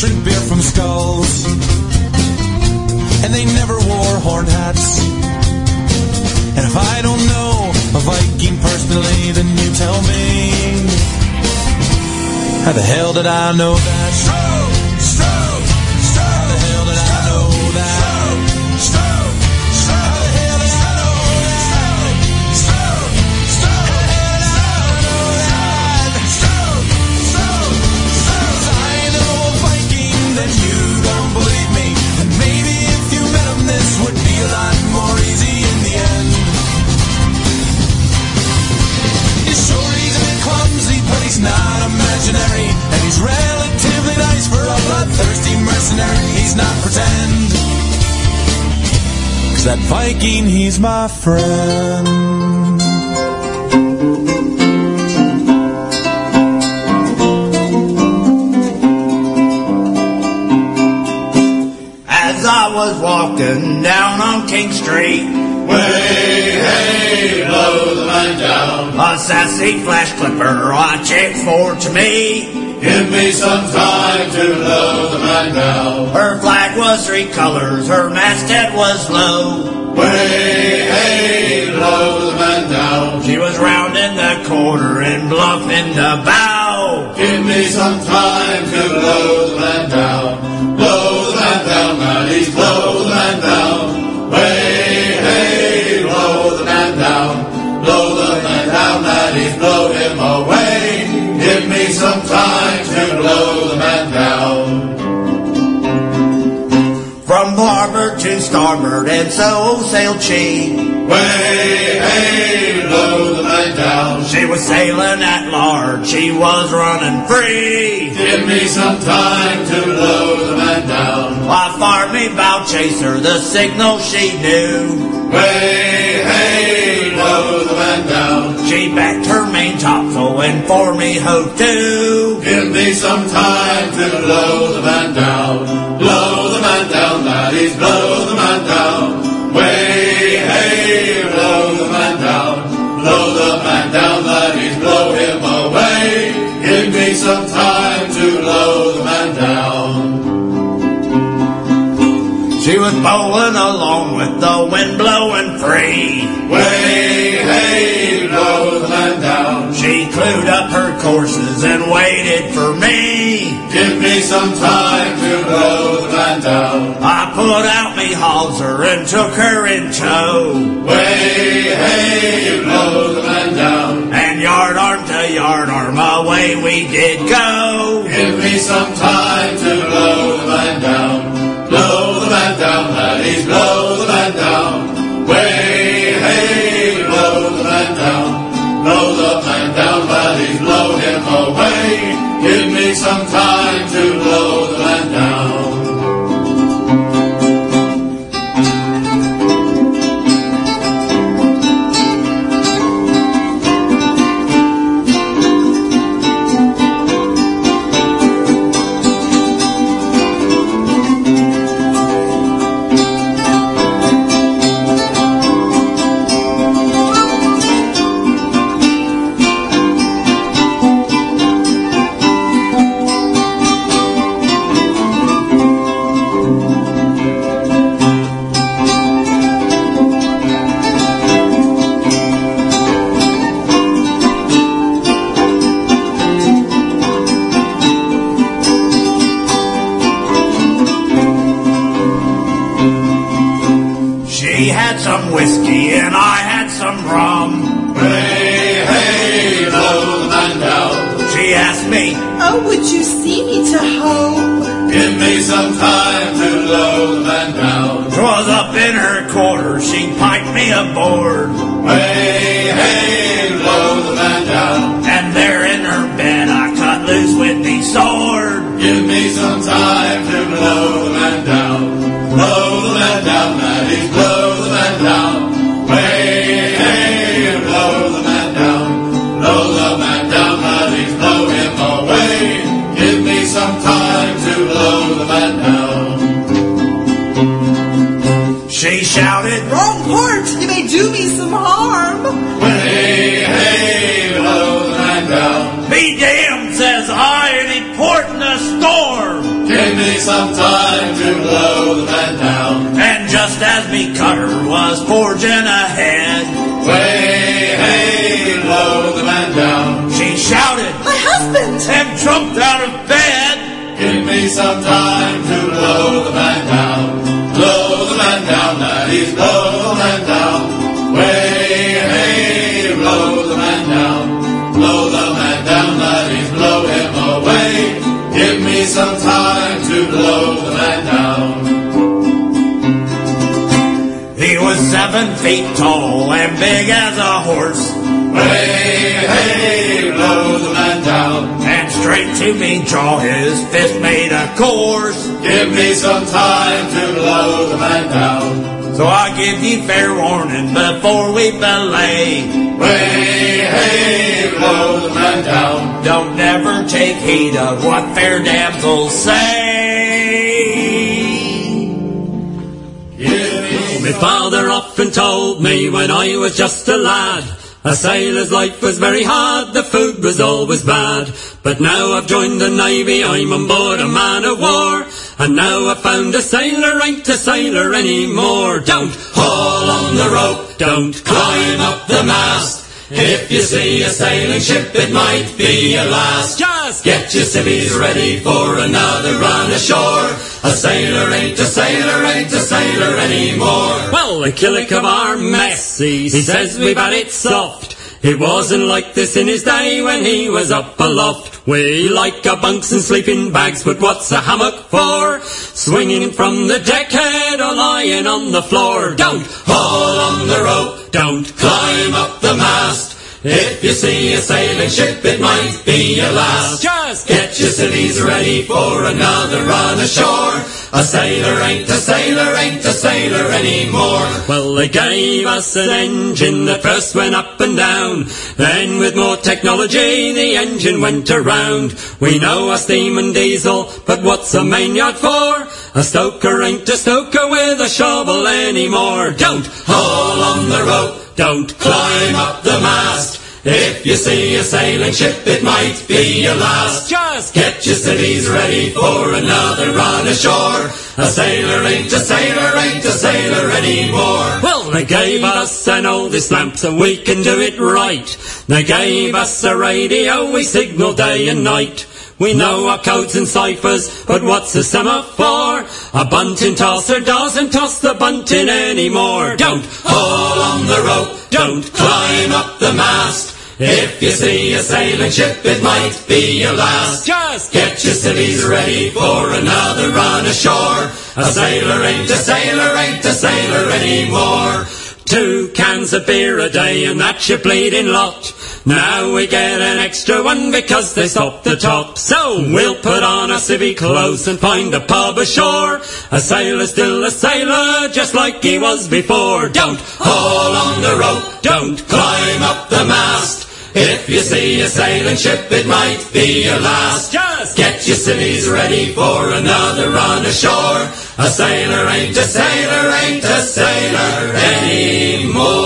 drink beer from skulls. And they never wore horn hats. And if I don't know a Viking personally, then you tell me. How the hell did I know that? Imaginary. And he's relatively nice for a bloodthirsty mercenary. He's not pretend. Cause that Viking, he's my friend. As I was walking down on King Street, Way, hey, blow the man down. a sassy flash clipper watching for to me. Give me some time to blow the man down. Her flag was three colors, her masthead was low. Way, hey, blow the man down. She was rounding the corner and bluffing the bow. Give me some time to blow the man down. To starboard, and so sailed she. Way, hey, blow the man down. She was sailing at large, she was running free. Give me some time to blow the man down. Why, far me bow chaser, the signal she knew. Way, hey, blow the man down. She backed her main topsail and for me hove to. Give me some time to blow the man down. Blow the man down, laddies, blow the man down. Way, hey, blow the man down. Blow the man down, laddies, blow him away. Give me some time She was bowling along with the wind blowing free. Way, hey, blow the man down. She clued up her courses and waited for me. Give me some time to blow the man down. I put out me hawser and took her in tow. Way, hey, blow the man down. And yard arm to yard arm away we did go. Give me some time to blow the man down. Blow the man down, blow the man down. Way, hey, blow the man down. Blow the man down, laddies, blow him away. Give me some time to blow the aboard. ground. BJM says I am importing a storm. Give me some time to blow the man down. And just as me cutter was forging ahead, way hey, blow the man down. She shouted, My husband! And jumped out of bed. Give me some time to blow the man down. Blow the man down, that is, blow the man down. Some time to blow the man down. He was seven feet tall and big as a horse, Way, hey, blow the man down. and straight to me jaw his fist made a course. Give me some time to blow the man down. So I give you fair warning before we belay. Way, hey, blow the man down. Don't never take heed of what fair damsels say. My father often told me when I was just a lad. A sailor's life was very hard, the food was always bad. But now I've joined the Navy, I'm on board a man of war. And now I've found a sailor ain't a sailor anymore. Don't haul on the rope, don't climb up the mast. If you see a sailing ship, it might be your last. Just get your civvies ready for another run ashore. A sailor ain't a sailor, ain't a sailor anymore. Well, the killick of our mess, he says we've had it soft. It wasn't like this in his day when he was up aloft. We like our bunks and sleeping bags, but what's a hammock for? Swinging from the deckhead or lying on the floor. Don't haul on the rope, don't climb up the mast. If you see a sailing ship, it might be your last. Just get your civvies ready for another run ashore. A sailor ain't a sailor, ain't a sailor anymore. Well, they gave us an engine that first went up and down. Then with more technology, the engine went around. We know a steam and diesel, but what's a main yard for? A stoker ain't a stoker with a shovel anymore. Don't haul on the rope, don't climb up the mast. If you see a sailing ship, it might be your last. Just get your civvies ready for another run ashore. A sailor ain't a sailor, ain't a sailor anymore. Well, they gave us an Aldis lamp so we can do it right. They gave us a radio, we signal day and night. We know our codes and ciphers, but what's a semaphore? A bunting tosser doesn't toss the bunting anymore. Don't haul on the rope, don't climb up the mast. If you see a sailing ship, it might be your last. Just get your civvies ready for another run ashore. A sailor ain't a sailor, ain't a sailor anymore. Two cans of beer a day and that's your bleeding lot. Now we get an extra one because they stopped the top. So we'll put on our civvy clothes and find a pub ashore. A sailor's still a sailor just like he was before. Don't haul on the rope, don't climb up the mast. If you see a sailing ship, it might be your last. Just get your civvies ready for another run ashore. A sailor ain't a sailor, ain't a sailor anymore.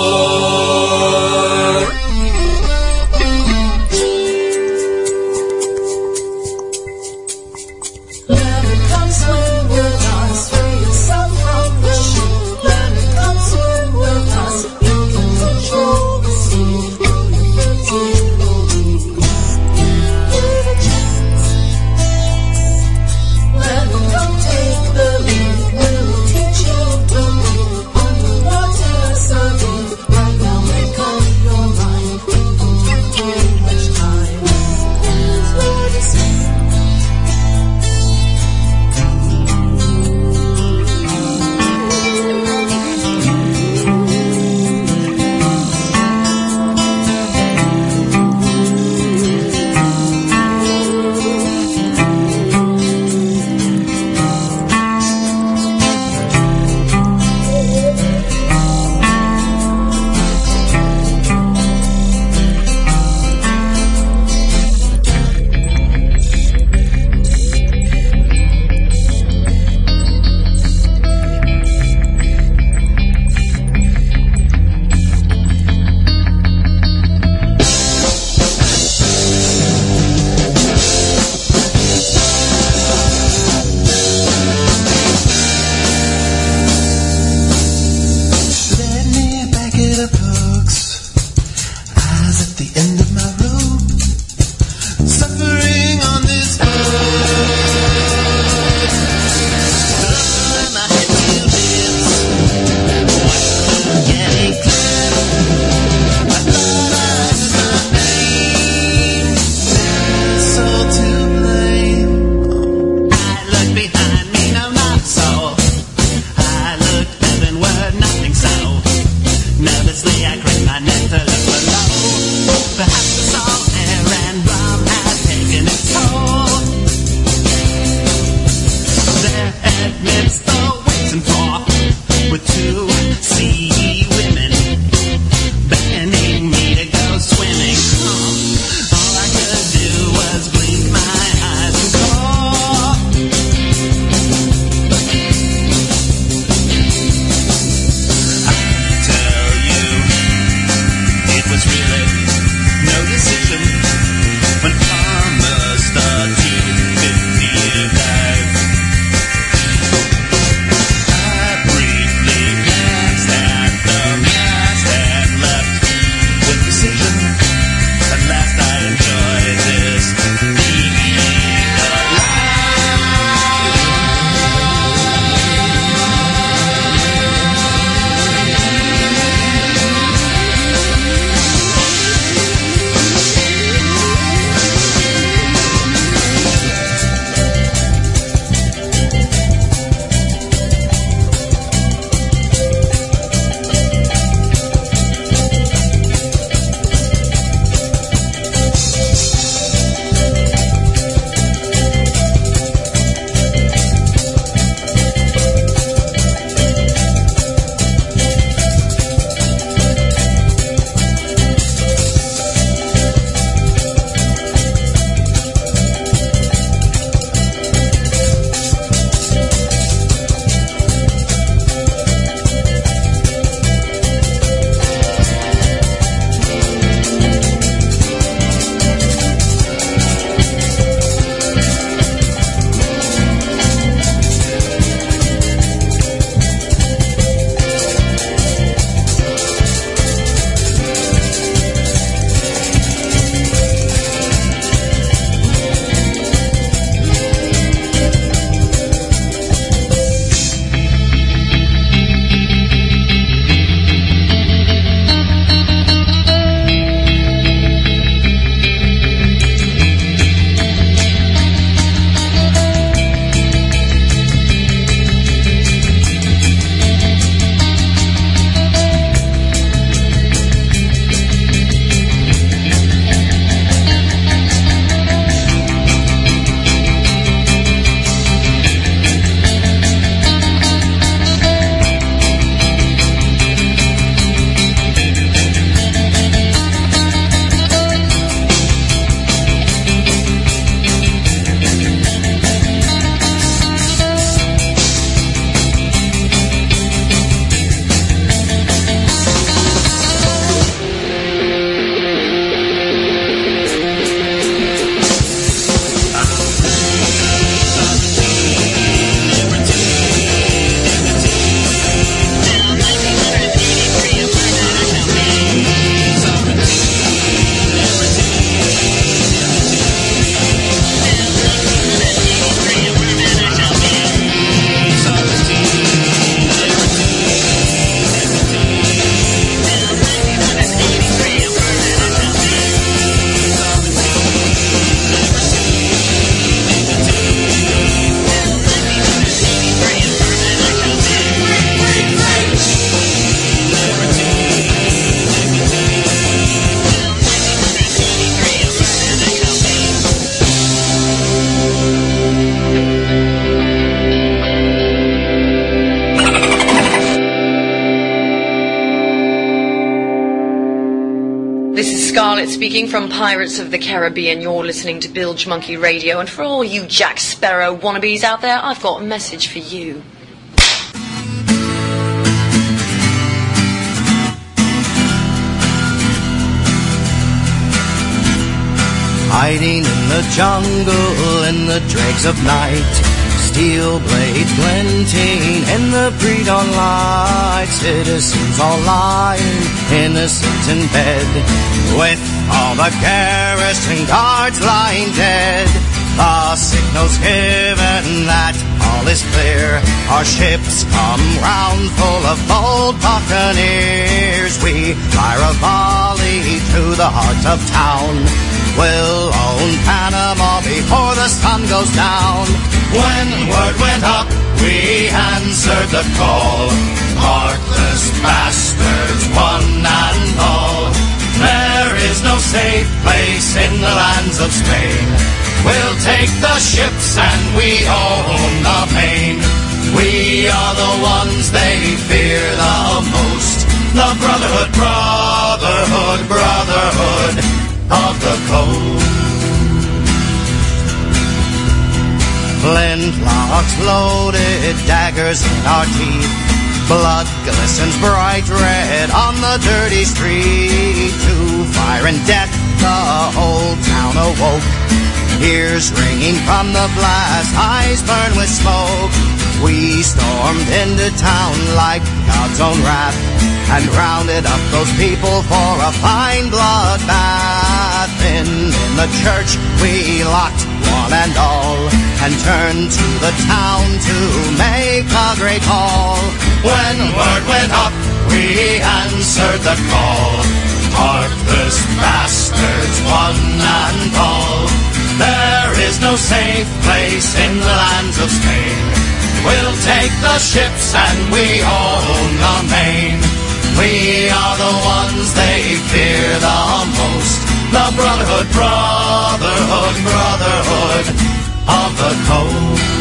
Speaking from Pirates of the Caribbean. You're listening to Bilge Monkey Radio, and for all you Jack Sparrow wannabes out there, I've got a message for you. Hiding in the jungle in the dregs of night. Steel blades glinting in the pre-dawn light. Citizens all lying, innocent in bed. With all the garrison guards lying dead. The signal's given that all is clear. Our ships come round full of bold buccaneers. We fire a volley to the heart of town. We'll own Panama before the sun goes down. When word went up, we answered the call. Heartless bastards, one and all. There is no safe place in the lands of Spain. We'll take the ships and we own the pain. We are the ones they fear the most. The brotherhood, brotherhood, brotherhood of the coast. Flintlocks loaded, daggers in our teeth. Blood glistens bright red on the dirty street. To fire and death, the whole town awoke. Ears ringing from the blast, eyes burn with smoke. We stormed into town like God's own wrath and rounded up those people for a fine bloodbath. In, in the church, we locked one and all and turned to the town to make a great haul. When word went up, we answered the call. Heartless bastards, one and all. There is no safe place in the lands of Spain. We'll take the ships and we own the main. We are the ones they fear the most. The brotherhood, brotherhood, brotherhood of the coast.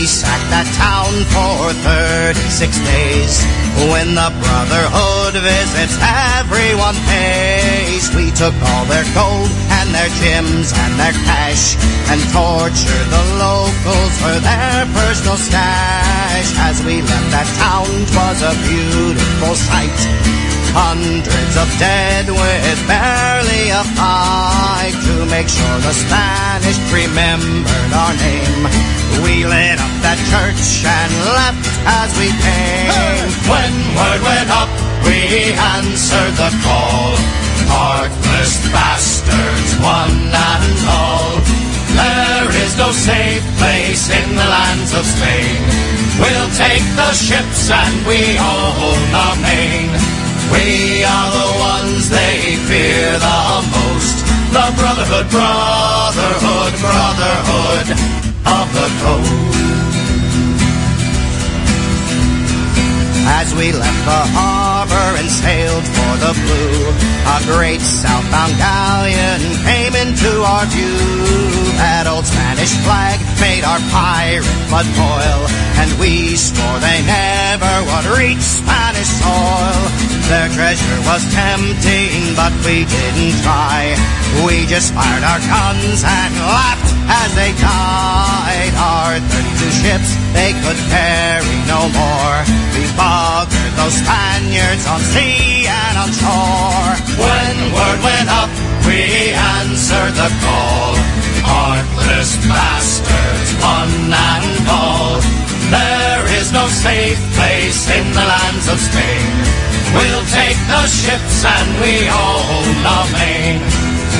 We sacked that town for 36 days. When the Brotherhood visits, everyone pays. We took all their gold and their gems and their cash and tortured the locals for their personal stash. As we left that town, 'twas a beautiful sight. Hundreds of dead with barely a fight to make sure the Spanish remembered our name. We lit up that church and left as we came. When word went up, we answered the call. Heartless bastards, one and all. There is no safe place in the lands of Spain. We'll take the ships and we all hold the main. We are the ones they fear the most. The brotherhood, brotherhood, brotherhood of the coast. As we left the harbor and sailed for the blue, a great southbound galleon came into our view. That old Spanish flag made our pirate blood boil, and we swore they never would reach Spanish soil. Their treasure was tempting, but we didn't try. We just fired our guns and laughed as they died. Our 32 ships, they could carry no more. We buggered those Spaniards on sea and on shore. When word went up, we answered the call. Heartless bastards, one and all. There is no safe place in the lands of Spain. We'll take the ships and we own the main.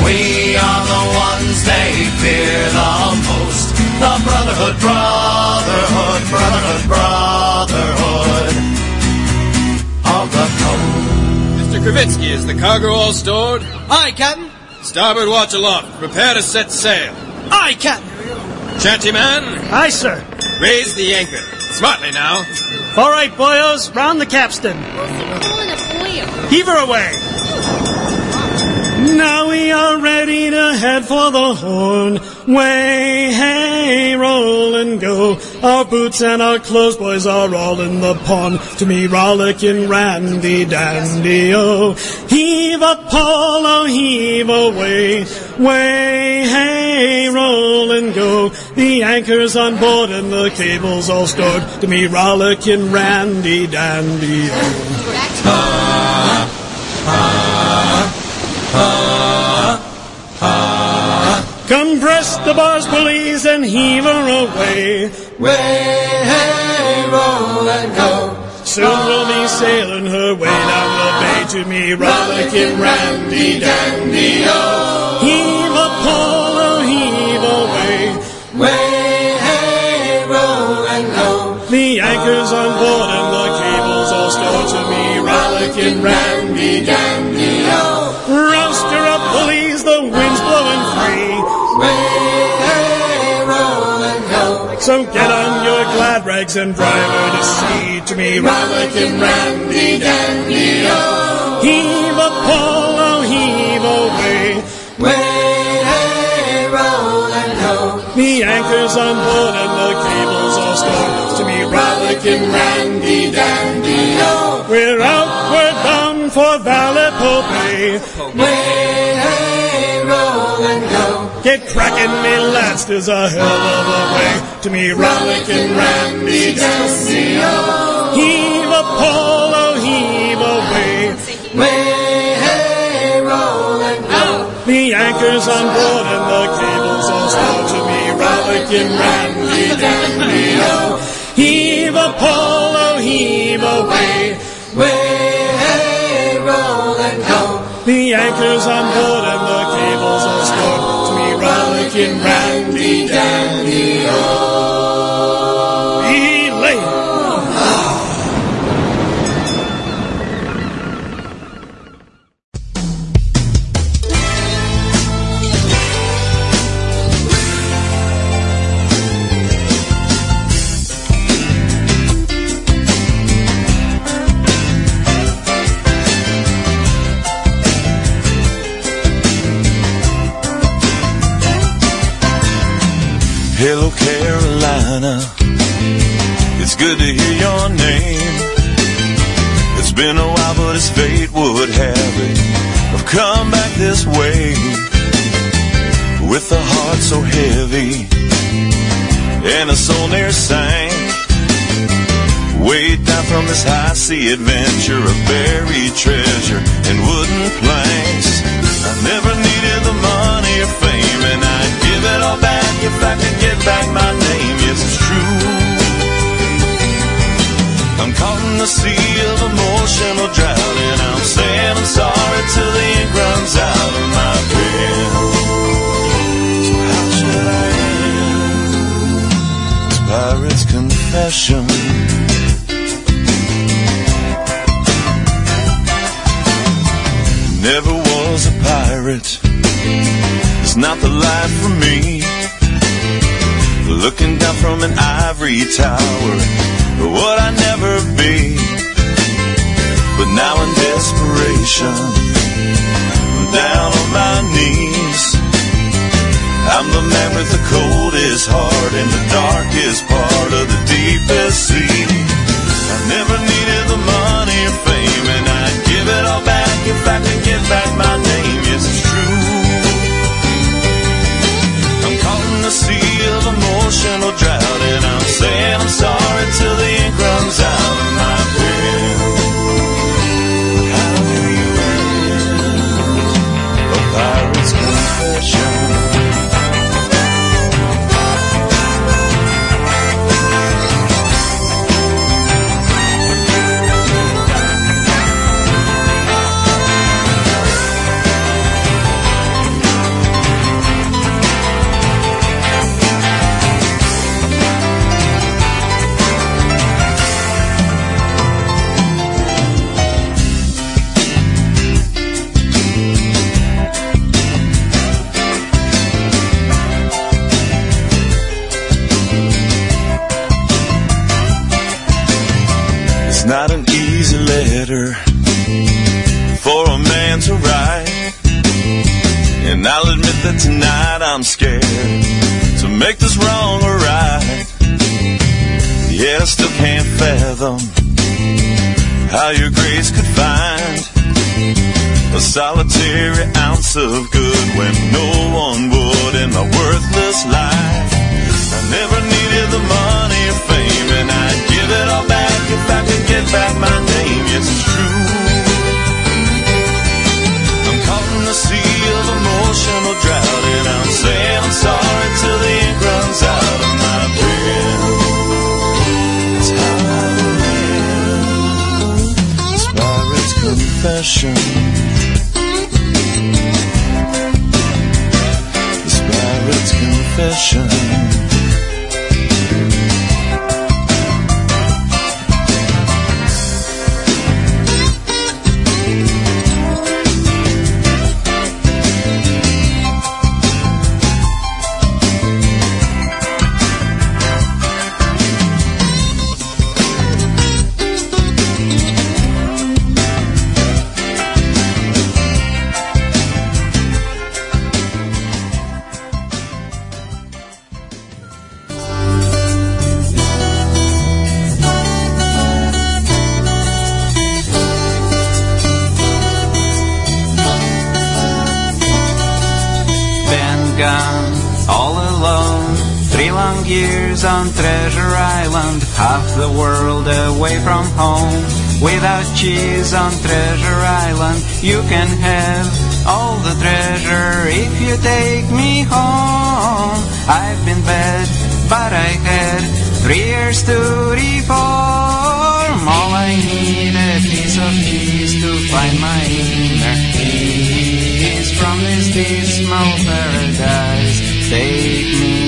We are the ones they fear the most. The brotherhood, brotherhood, coast. Mr. Kravitsky, is the cargo all stored? Aye, Captain. Starboard watch aloft. Prepare to set sail. Aye, Captain. Shanty man, Aye, sir. raise the anchor. Smartly now. All right, boyos, round the capstan. Heave her away. Now we are ready to head for the horn. Way, hey, roll and go. Our boots and our clothes, boys, are all in the pond. To me, rollicking Randy Dandy, oh. Heave up, pawl, oh, heave away. Way, hey, roll and go. The anchor's on board and the cable's all stored. To me, rollicking Randy Dandy, oh. Ha come press the bars, please, and heave her away. Way, hey, roll and go. Soon we'll be sailing her way down the bay to me, rollicking Randy Dandy, oh. Heave a pole, oh, heave away. Way, So get on your glad rags and drive her to sea to me, rollicking Randy Dandy, oh. Heave a pole, oh, heave away. Way, hey, roll and go. The anchor's on board and the cable's all stored to me, rollicking Randy Dandy, oh. We're outward bound for Vallepo Bay. Way, Get cracking, me lads, there's a hell of a way to me, rollicking Randy Dandy, oh. Heave a pole, oh, heave away. Way, hey, roll and go. The anchor's on board and the cable's all stored to me, rollicking Randy Dandy, oh. Heave a pole, oh, heave away. Way, hey, roll and go. The anchor's on board rollicking Randy good to hear your name. It's been a while, but as fate would have it, I've come back this way with a heart so heavy and a soul near sank. Way down from this high sea adventure of buried treasure and wooden planks. I never needed the money or fame, and I'd give it all back if I could get back my name. Yes, it's true. I'm caught in the sea of emotional and I'm saying I'm sorry till the ink runs out of my pen. So how should I end this pirate's confession? Never was a pirate. It's not the life for me. Looking down from an ivory tower, what I never be. But now in desperation, I'm down on my knees. I'm the man with the coldest heart in the darkest part of the deepest sea. I never needed the money or fame, and I'd give it all back if I could get back my name. Yes, sea of emotional drought, and I'm saying I'm sorry till the ink runs out solitary of good when no one would in my worthless life. I never needed the money or fame, and I'd give it all back if I could get back my name. Yes, it's true. I'm caught in the sea of emotional drought, and I'm saying I'm sorry till the ink runs out of my pen. It's how I live. It's pirate's confession. Confession. This dismal paradise. Take me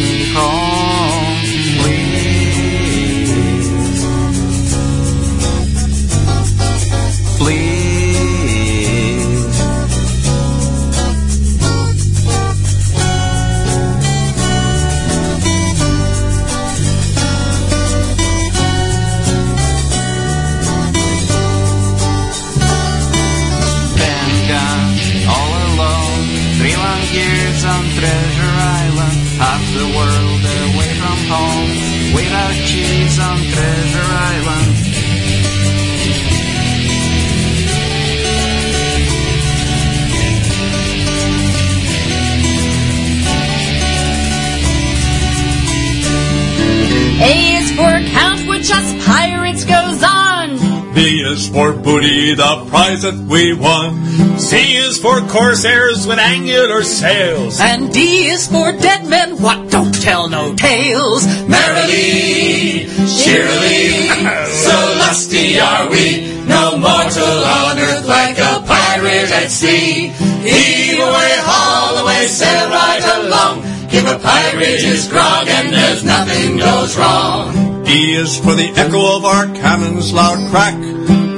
booty, the prize that we won. C is for corsairs with angular sails. And D is for dead men what don't tell no tales. Merrily, cheerily, so lusty are we. No mortal on earth like a pirate at sea. Heave away, haul away, sail right along. Give a pirate his grog and there's nothing goes wrong. E is for the echo of our cannon's loud crack.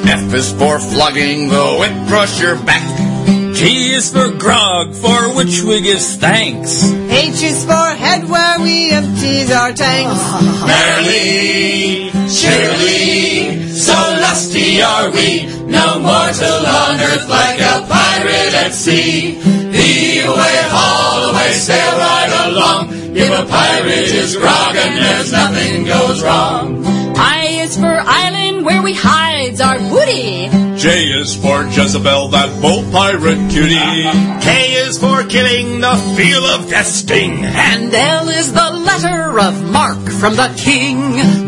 F is for flogging the whip crush your back. G is for grog, for which we give thanks. H is for head where we empties our tanks. Merrily, cheerily, so lusty are we. No mortal on earth like a pirate at sea. Heave away, haul away, sail right along. Give a pirate his grog and there's nothing goes wrong. I is for island where we hides our booty. J is for Jezebel, that bold pirate cutie. K is for killing the feel of death sting. And L is the letter of marque from the king.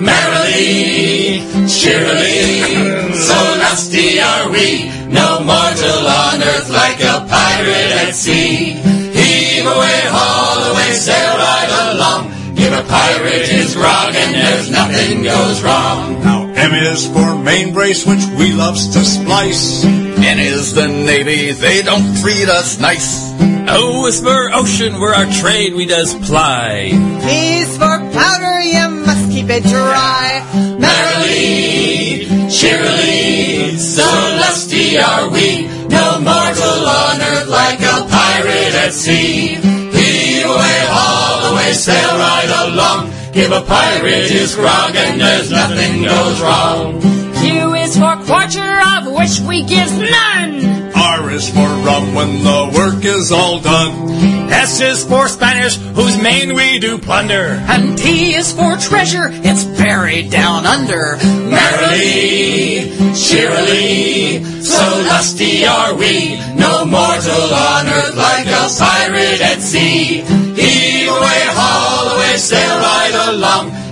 Merrily, cheerily, so lusty are we. No mortal on earth like a pirate at sea. Heave away, haul away, sail right along. Give a pirate his grog and there's nothing goes wrong. Now M is for main brace, which we loves to splice. N is the navy, they don't treat us nice. Oh, o is for ocean where our trade we does ply. P is for powder, you must keep it dry. Merrily, cheerily, so lusty are we. No mortal on earth like a pirate at sea. Heave away, haul away, sail right along. Give a pirate his grog and there's nothing goes wrong. Q is for quarter of which we give none. R is for rum when the work is all done. S is for Spanish, whose main we do plunder. And T is for treasure, it's buried down under. Merrily, cheerily, so lusty are we, no mortal on earth like a pirate at sea. Heave away, haul away, sail right along.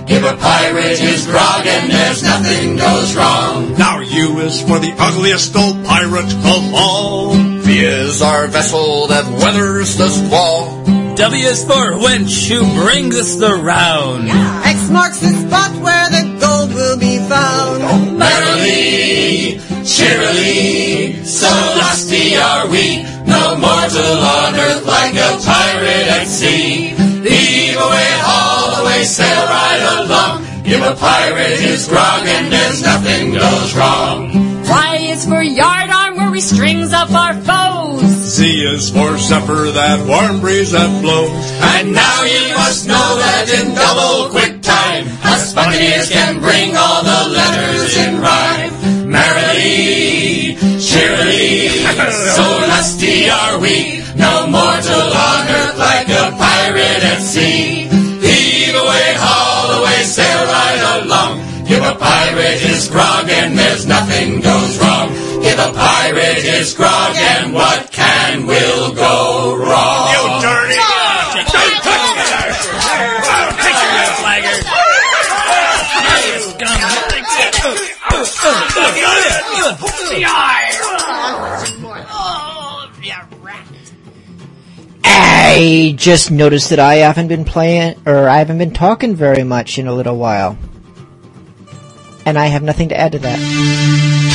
Give a pirate his grog and there's nothing goes wrong. Now U is for the ugliest old pirate of all. V is our vessel that weathers the squall. W is for wench who brings us the round. X marks the spot where the gold will be found. Merrily, cheerily, so lusty are we, no mortal on earth like a pirate at sea. Heave away, haul away, sail right along. Give a pirate his grog and there's nothing goes wrong. Y is for yardarm where we strings up our foes. Z is for zephyr, that warm breeze that blows. And now you must know that in double quick time, us buccaneers can bring all the letters in rhyme. Merrily, cheerily, so lusty are we, no mortal on earth like a pirate at sea. Heave away, haul away, sail right along. Give a pirate his grog and there's nothing goes wrong. Give a pirate his grog and what can will go wrong? You dirty! Don't touch me! Take your red flagger! I just noticed that I haven't been playing, or I haven't been talking very much in a little while. And I have nothing to add to that.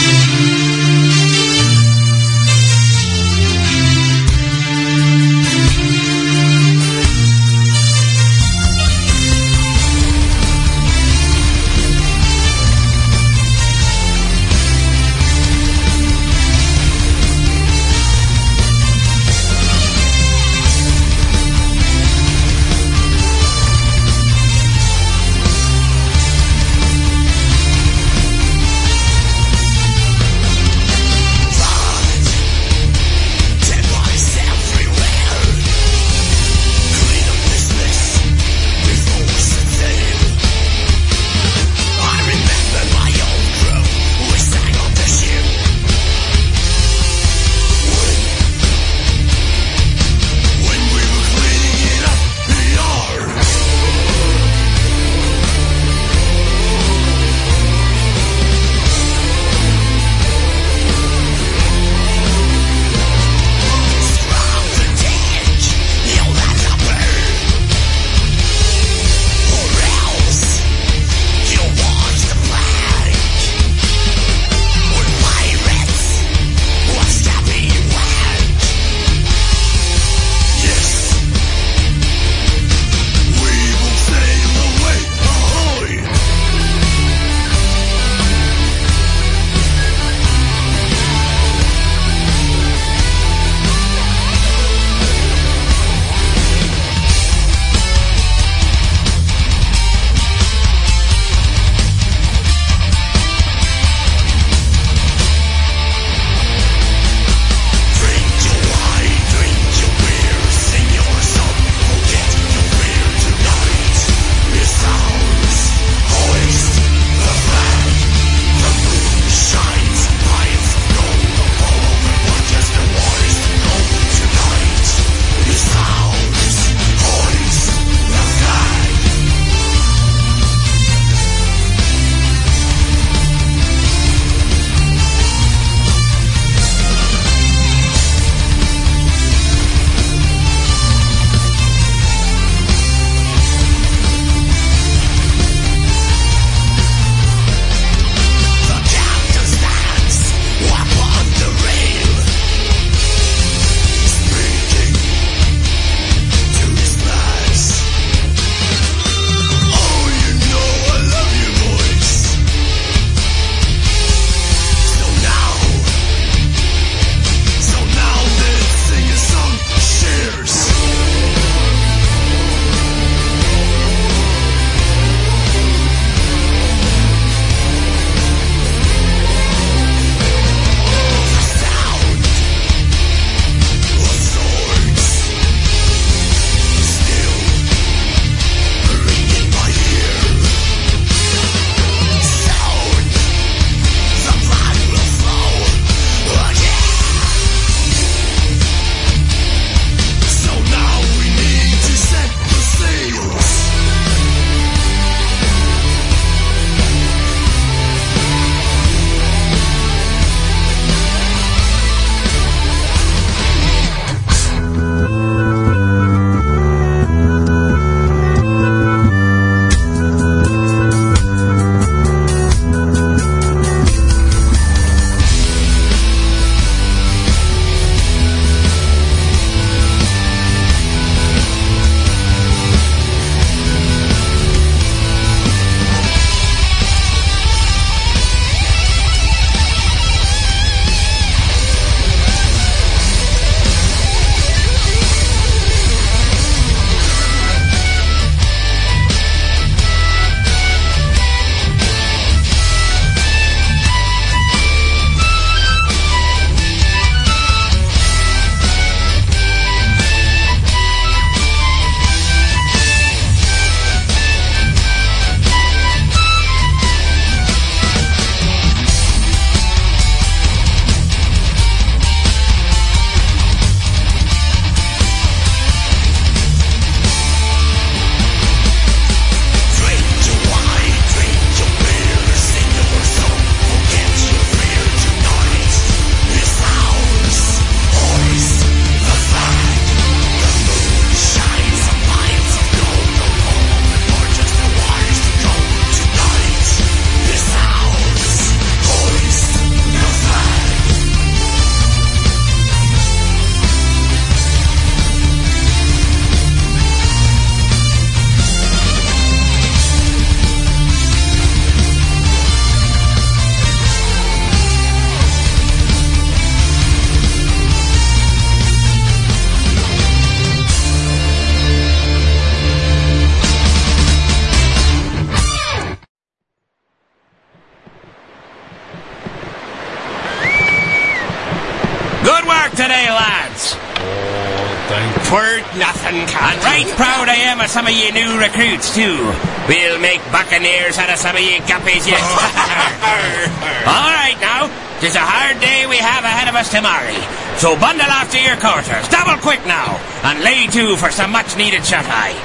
New recruits, too. We'll make buccaneers out of some of ye guppies yet. All right, now. Tis a hard day we have ahead of us tomorrow. So bundle off to your quarters. Double quick now. And lay to for some much-needed shut-eye.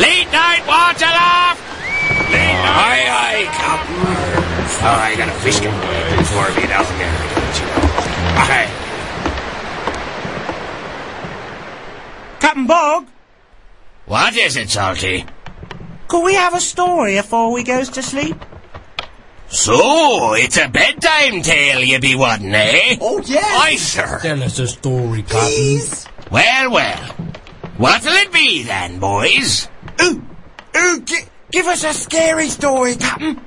Late night watch aloft! Late night... Aye, aye, Captain. Oh, I got a fish can before we get out there. don't you know. Aye. Captain Bog, What is it, Salty? Could we have a story afore we goes to sleep? So, it's a bedtime tale you be wanting, eh? Oh, yes. Aye, sir. Tell us a story, Captain. Well, well. What'll it be then, boys? Ooh, ooh, gi- give us a scary story, Captain.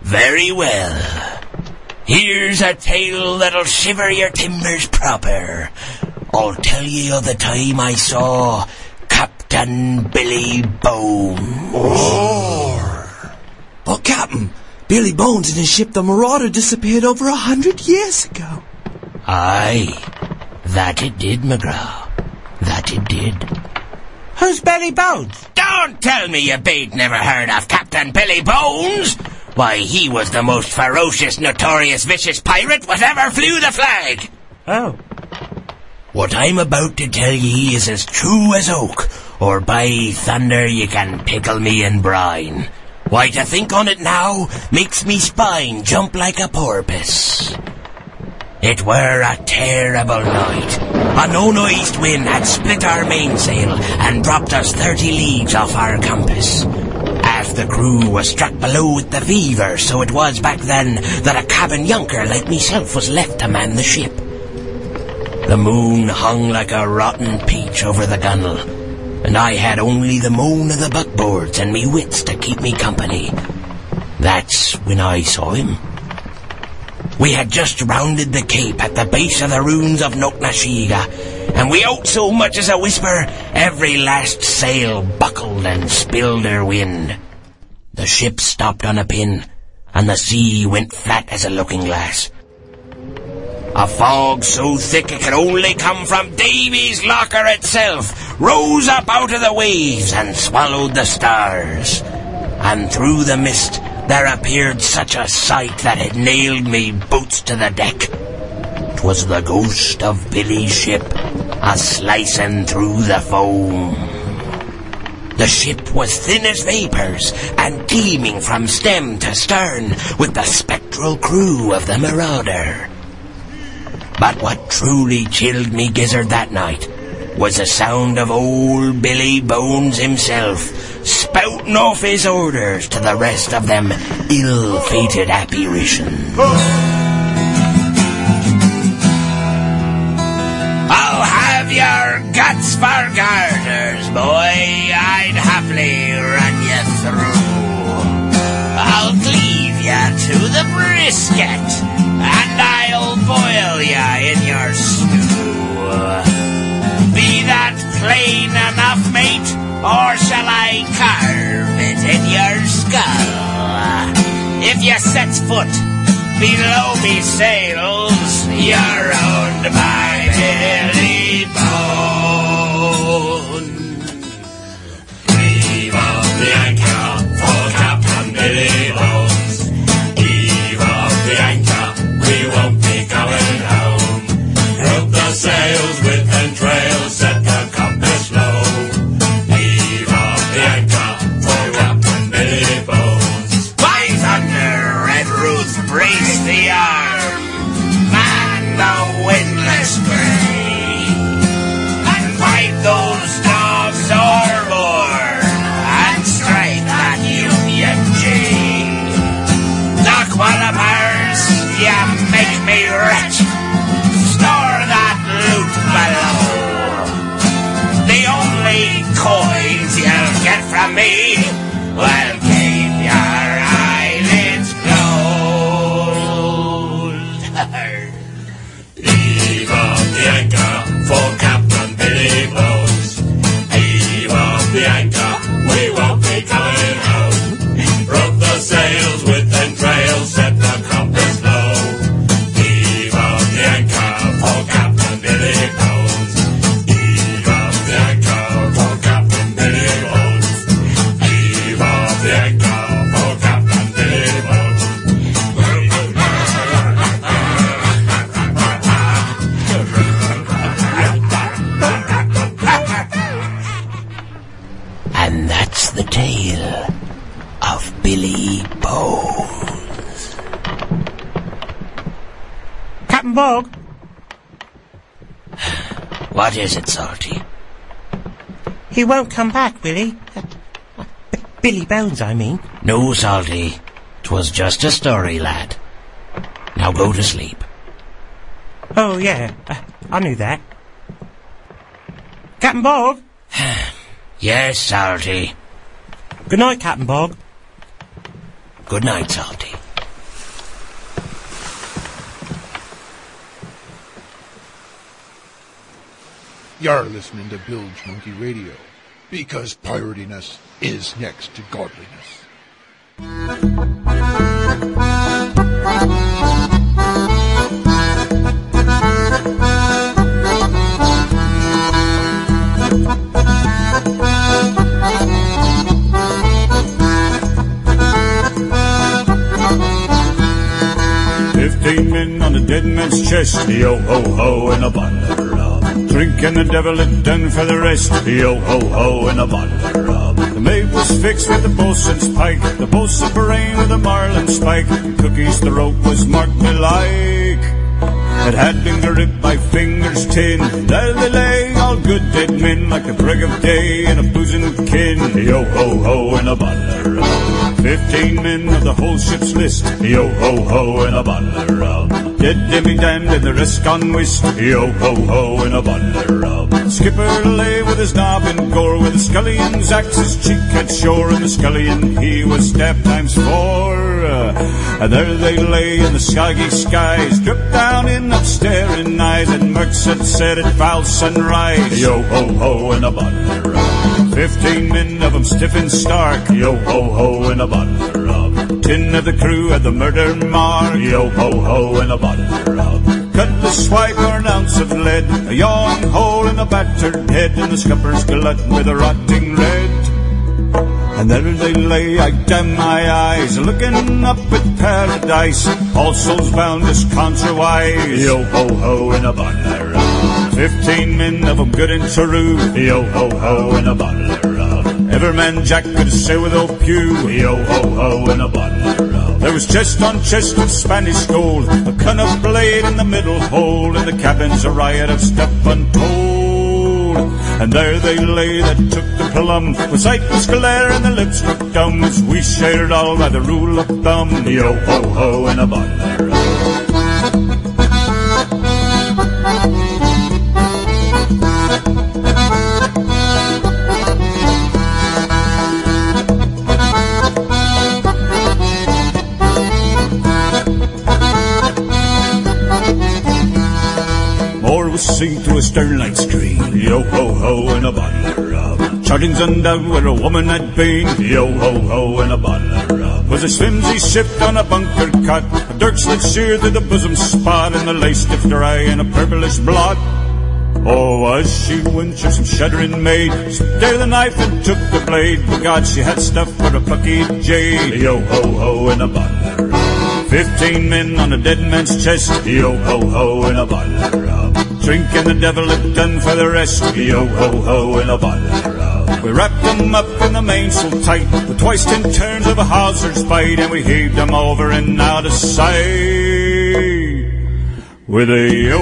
Very well. Here's a tale that'll shiver your timbers proper. I'll tell ye of the time I saw Captain Billy Bones. But Captain, Billy Bones and his ship the Marauder disappeared over a hundred years ago. Aye, that it did, McGraw. That it did. Who's Billy Bones? Don't tell me you bain't never heard of Captain Billy Bones. Why, he was the most ferocious, notorious, vicious pirate that ever flew the flag. Oh. What I'm about to tell ye is as true as oak, or by thunder ye can pickle me in brine. Why, to think on it now makes me spine jump like a porpoise. It were a terrible night. A no-noised wind had split our mainsail and dropped us thirty leagues off our compass. Half the crew was struck below with the fever, so it was back then that a cabin younker like myself was left to man the ship. The moon hung like a rotten peach over the gunwale, and I had only the moan of the buckboards and me wits to keep me company. That's when I saw him. We had just rounded the cape at the base of the ruins of Noknashiga, and we out so much as a whisper, every last sail buckled and spilled her wind. The ship stopped on a pin, and the sea went flat as a looking glass. A fog so thick it could only come from Davy's locker itself rose up out of the waves and swallowed the stars. And through the mist there appeared such a sight that it nailed me boots to the deck. 'Twas the ghost of Billy's ship a slicing through the foam. The ship was thin as vapors and gleaming from stem to stern with the spectral crew of the Marauder. But what truly chilled me gizzard that night was the sound of old Billy Bones himself spouting off his orders to the rest of them ill-fated apparitions. I'll have your guts for garters, boy. I'd happily run you through. I'll cleave ya to the brisket, and I'll boil ya in your stew. Be that plain enough, mate, or shall I carve it in your skull? If you set foot below me sails, you're owned by Captain Bog? What is it, Salty? He won't come back, will he? Billy Bones, I mean. No, Salty. 'Twas just a story, lad. Now go to sleep. Oh, yeah. Uh, I knew that. Captain Bog? Yes, Salty. Good night, Captain Bog. Good night, Salty. You're listening to Bilge Monkey Radio because piratiness is next to godliness. Fifteen men on a dead man's chest, yo ho ho, and a rum. Drinking the devil had done for the rest, yo ho ho, in a bottle of rum. The was fixed with the bosun's pike, the bosun brain with a marlin spike. Cookie's throat was marked alike. It had been gripped by fingers tin. There they lay, all good dead men, like the break of day in a boozing kin. Yo ho ho, and a bottle of rum. Fifteen men of the whole ship's list. Yo ho ho, and a bottle of rum. Dead Demi damned and the rest gone whist. Yo ho ho, and a bottle of rum. Skipper lay with his knob in gore, with the scullion's axe his cheek had shore, and the scullion he was stabbed times four. Uh, and there they lay in the skaggy skies, dripped down in upstaring eyes, and Mercs had said at foul sunrise. Yo ho ho, and a bottle of rum. Fifteen men of 'em stiff and stark. Yo ho ho, and a bottle of rum. Ten of the crew had the murder mark. Yo ho ho, and a bottle of rum. Cutlass swipe or an ounce of lead, a yawning hole in a battered head, and the scupper's glutton with a rotting red. And there they lay, I damn my eyes, looking up at paradise. All souls bound as contrawise. Yo ho ho in a bottle rum. Fifteen men of 'em good and true. Yo ho ho in a bottle of rum. Every man Jack could say with old Pew. Yo ho ho in a bottle of rum. There was chest on chest of Spanish gold, a gun of blade in the middle hold, and the cabin's a riot of stuff untold. And there they lay that took the plum, with sight was glare and the lips struck dumb, as we shared all by the rule of thumb. Yo ho ho in a bottle of rum. Seen through a sternlight screen. Yo ho ho in a bottle of rum. Charting's undone where a woman had been. Yo ho ho in a bottle of. Was a flimsy ship on a bunker cut. A dirt slid sheer through the bosom spot, and the lace stiff dry in a purplish blot. Oh, was she winsome, shuddering maid? Stared the knife and took the blade. But God, she had stuff for a plucky jade. Yo ho ho in a bottle. Fifteen men on a dead man's chest. Yo ho ho in a bottle. Drinking the devil had done for the rest. Yo ho ho in a bottle. We wrapped them up in the mainsail tight, with twice ten turns of a hawser's bite, and we heaved them over and out of sight. With a yo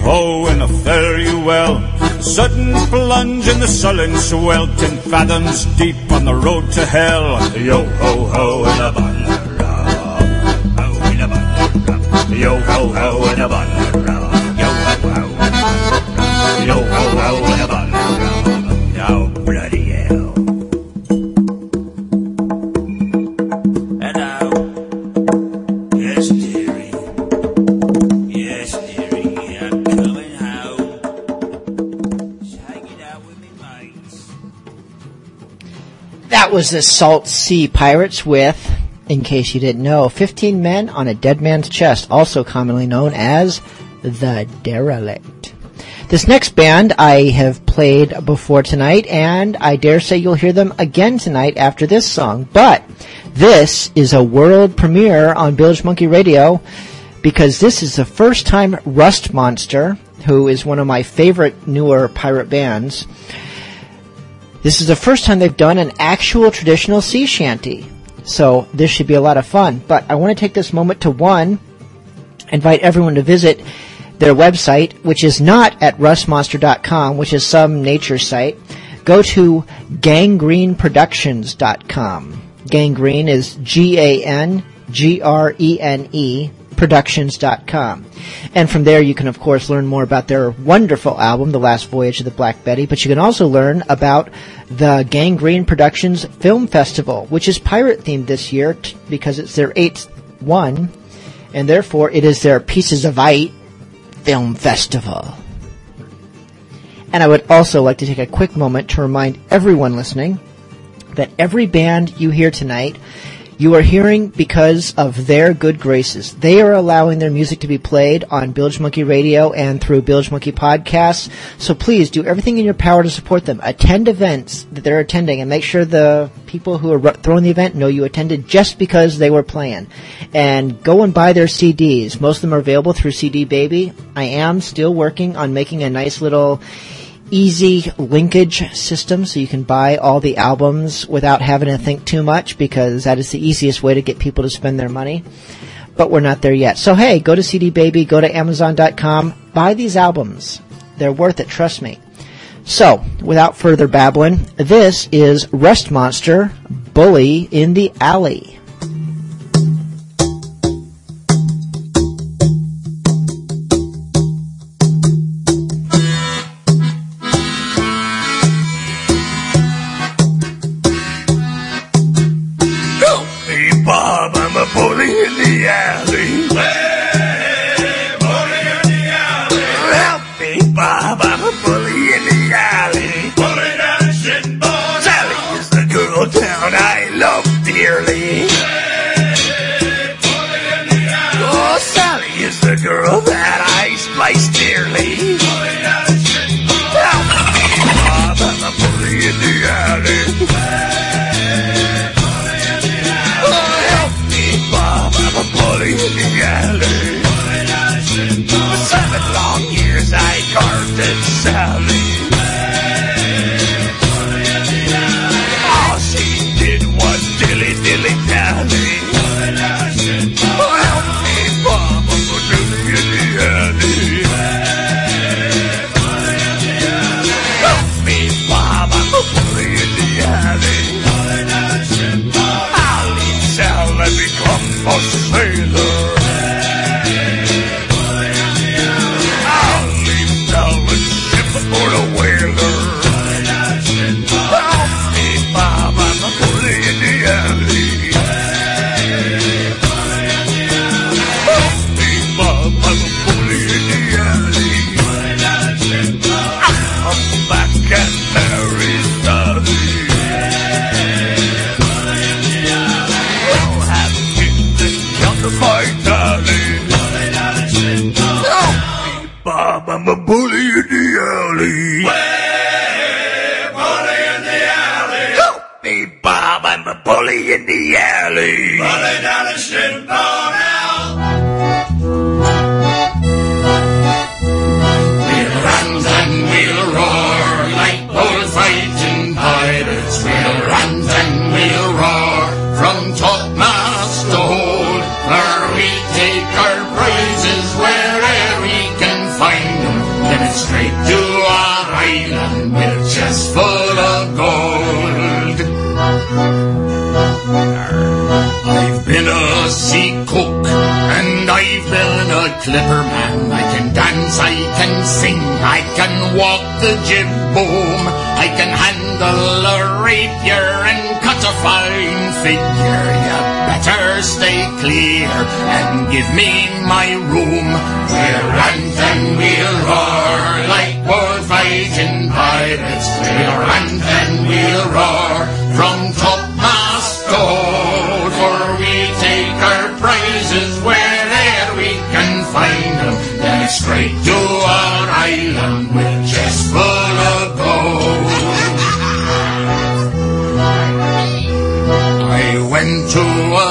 ho and a fare you well, sudden plunge in the sullen swell, ten fathoms deep on the road to hell. Yo ho ho and a rum. Yo ho ho and a bottle was the Salt Sea Pirates with, in case you didn't know, 15 men on a dead man's chest, also commonly known as the Derelict. This next band I have played before tonight, and I dare say you'll hear them again tonight after this song. But this is a world premiere on Bilge Monkey Radio because this is the first time Rust Monster, who is one of my favorite newer pirate bands, this is the first time they've done an actual traditional sea shanty. So this should be a lot of fun. But I want to take this moment to one, invite everyone to visit their website, which is not at rustmonster.com, which is some nature site. Go to gangreneproductions.com. Gangrene is G-A-N-G-R-E-N-E productions.com. And from there you can of course learn more about their wonderful album, The Last Voyage of the Black Betty, but you can also learn about the Gangrene Productions Film Festival, which is pirate themed this year t- because it's their eighth one, and therefore it is their Pieces of Eight Film Festival. And I would also like to take a quick moment to remind everyone listening that every band you hear tonight, you are hearing because of their good graces. They are allowing their music to be played on Bilge Monkey Radio and through Bilge Monkey Podcasts. So please do everything in your power to support them. Attend events that they're attending and make sure the people who are throwing the event know you attended just because they were playing. And go and buy their CDs. Most of them are available through CD Baby. I am still working on making a nice little easy linkage system so you can buy all the albums without having to think too much because that is the easiest way to get people to spend their money. But we're not there yet. So hey, go to CD Baby, go to Amazon.com, buy these albums. They're worth it, trust me. So, without further babbling, this is Rust Monster, Bully in the Alley.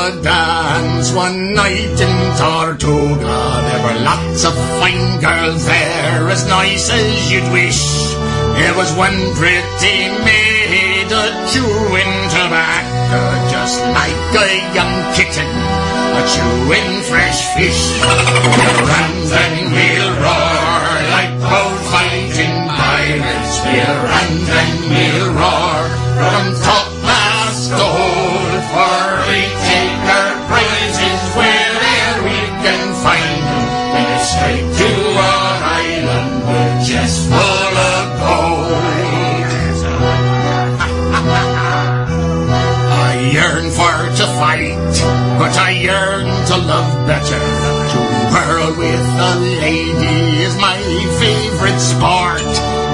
A dance one night in Tortuga. There were lots of fine girls there, as nice as you'd wish. There was one pretty maid to chewing tobacco just like a young kitten, a chewing fresh fish. We'll rant and we'll roar like both fighting pirates. We'll rant and we'll roar from topmast yearn to love better. To whirl with a lady is my favorite sport.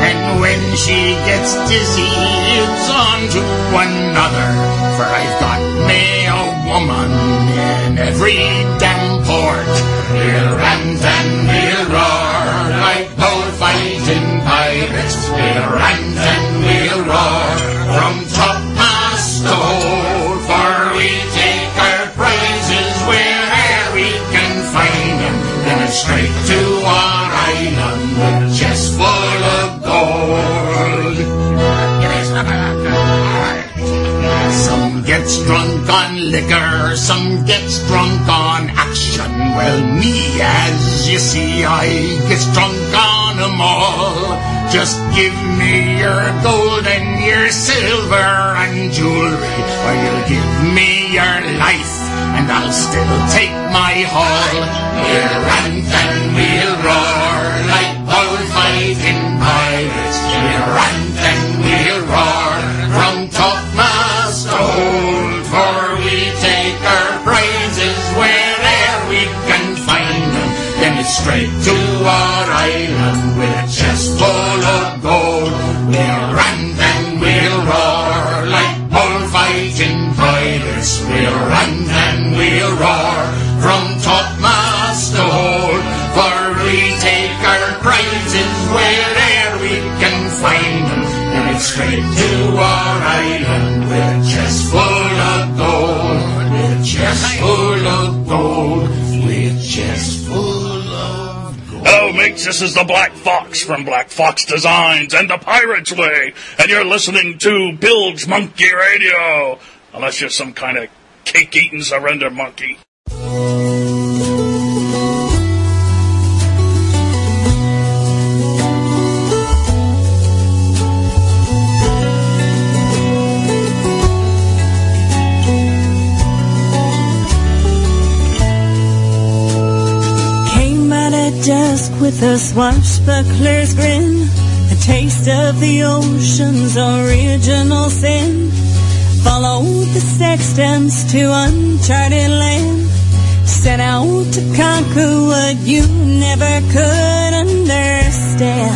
And when she gets dizzy, it's on to another. For I've got me a woman in every damn port. We'll rant and we'll roar like bullfighting pirates. We'll rant and we'll roar from topmast to on liquor, some gets drunk on action. Well, me, as you see, I gets drunk on on 'em all. Just give me your gold and your silver and jewelry, or you'll give me your life, and I'll still take my haul. We'll rant and we'll roar like bullfighting pirates. We'll rant straight to our island, which is full of gold, which is full of gold, which is full of gold. Hello, mates. This is the Black Fox from Black Fox Designs and the Pirate's Way, and you're listening to Bilge Monkey Radio. Unless you're some kind of cake-eating surrender monkey. Dusk with a swashbuckler's grin, a taste of the ocean's original sin. Followed the sextants to uncharted land, set out to conquer what you never could understand.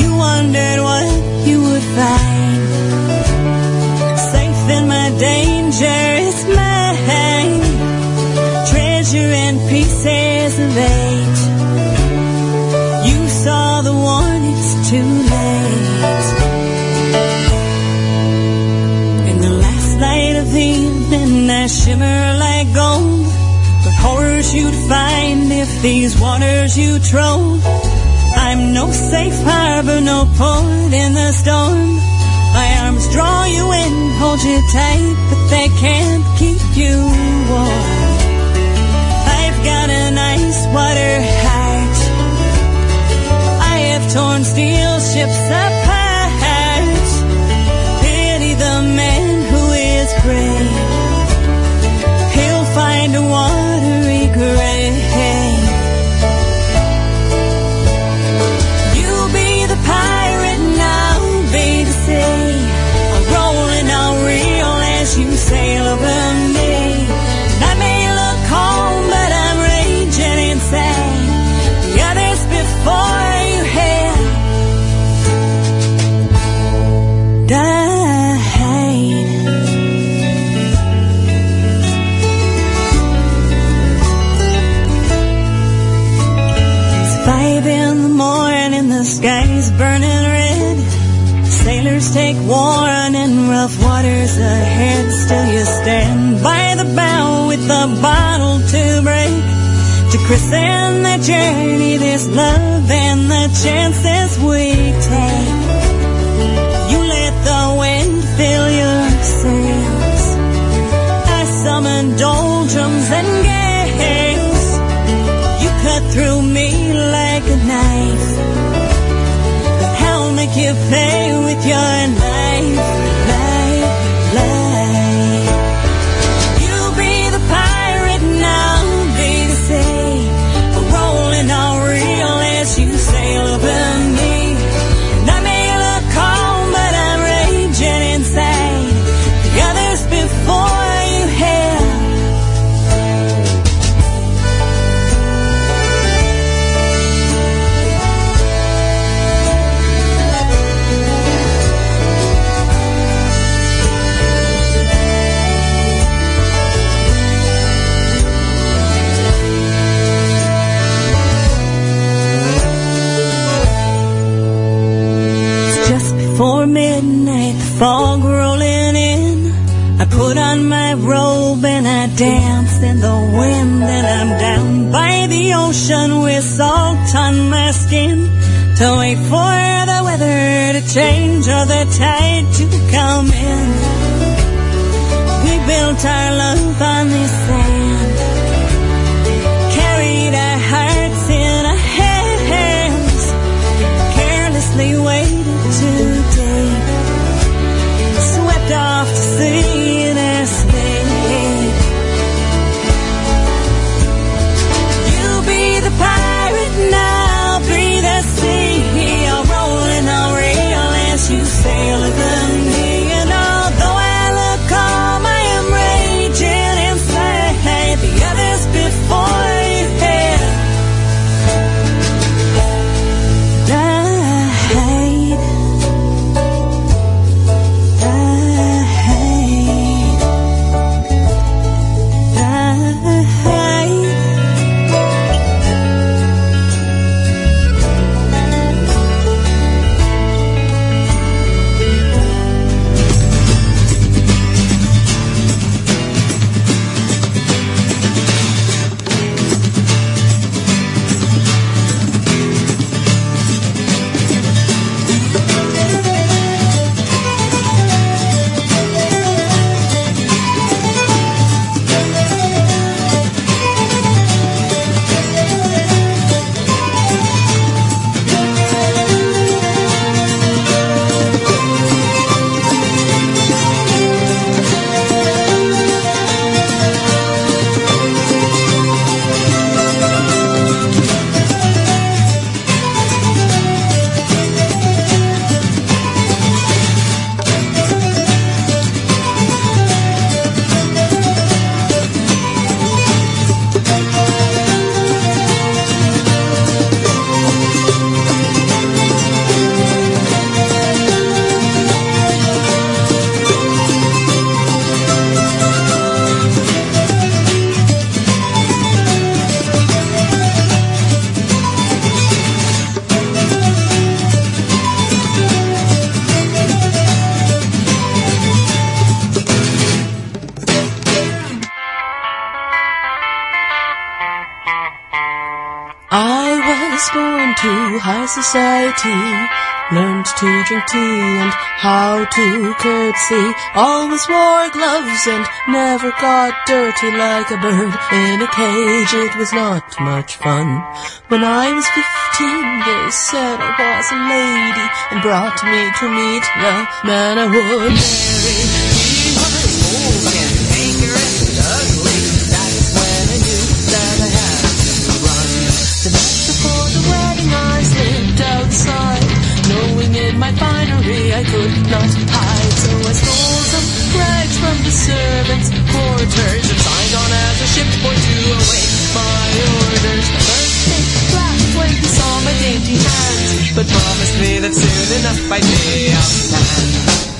You wondered what you would find. Safe in my dangerous mind treasure and pieces eight. You saw the one, it's too late. In the last light of evening, I shimmer like gold. But horrors you'd find if these waters you trod. I'm no safe harbor, no port in the storm. My arms draw you in, hold you tight, but they can't keep you warm. Water heart. I have torn steel ships apart. To christen the journey, this love and the chances to wait for the weather to change society, learned to drink tea and how to curtsy. Always wore gloves and never got dirty like a bird in a cage. It was not much fun. When I was fifteen, they said I was a lady and brought me to meet the man I would marry. My finery I could not hide. So I stole some rags from the servants' quarters And signed on as a ship boy to await my orders. First they laughed when he saw my dainty hands But promised me that soon enough I'd be a man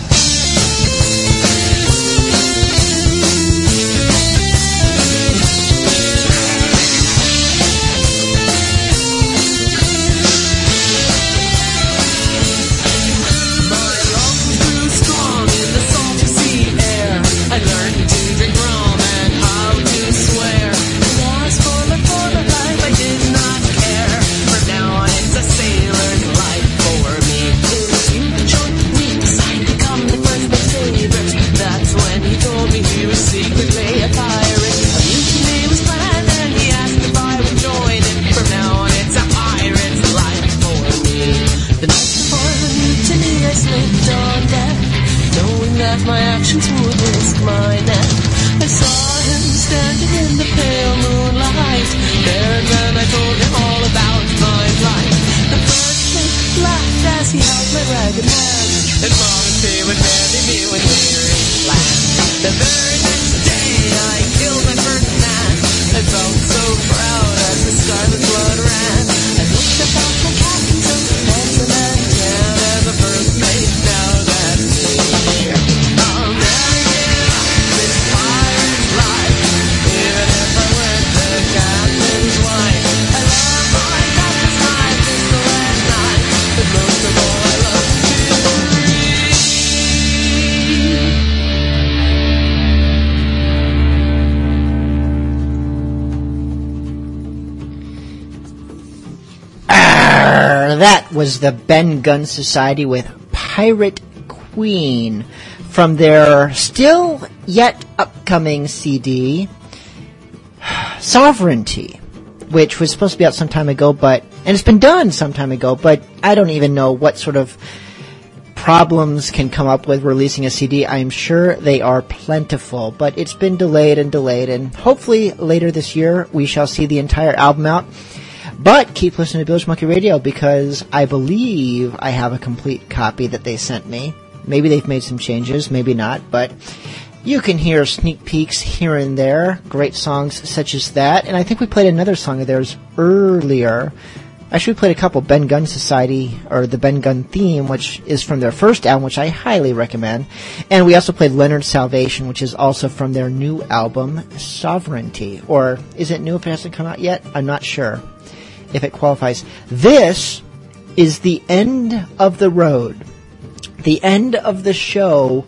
Ben Gunn Society with Pirate Queen from their still yet upcoming CD, Sovereignty, which was supposed to be out some time ago, but and it's been done some time ago, but I don't even know what sort of problems can come up with releasing a CD. I'm sure they are plentiful, but it's been delayed and delayed, and hopefully later this year we shall see the entire album out. But keep listening to Bilge Monkey Radio because I believe I have a complete copy that they sent me. Maybe they've made some changes, maybe not, but you can hear sneak peeks here and there, great songs such as that, and I think we played another song of theirs earlier. Actually, we played a couple Ben Gunn Society, or the Ben Gunn theme, which is from their first album, which I highly recommend. And we also played Leonard's Salvation, which is also from their new album, Sovereignty. Or is it new if it hasn't come out yet? I'm not sure if it qualifies. This is the end of the road, the end of the show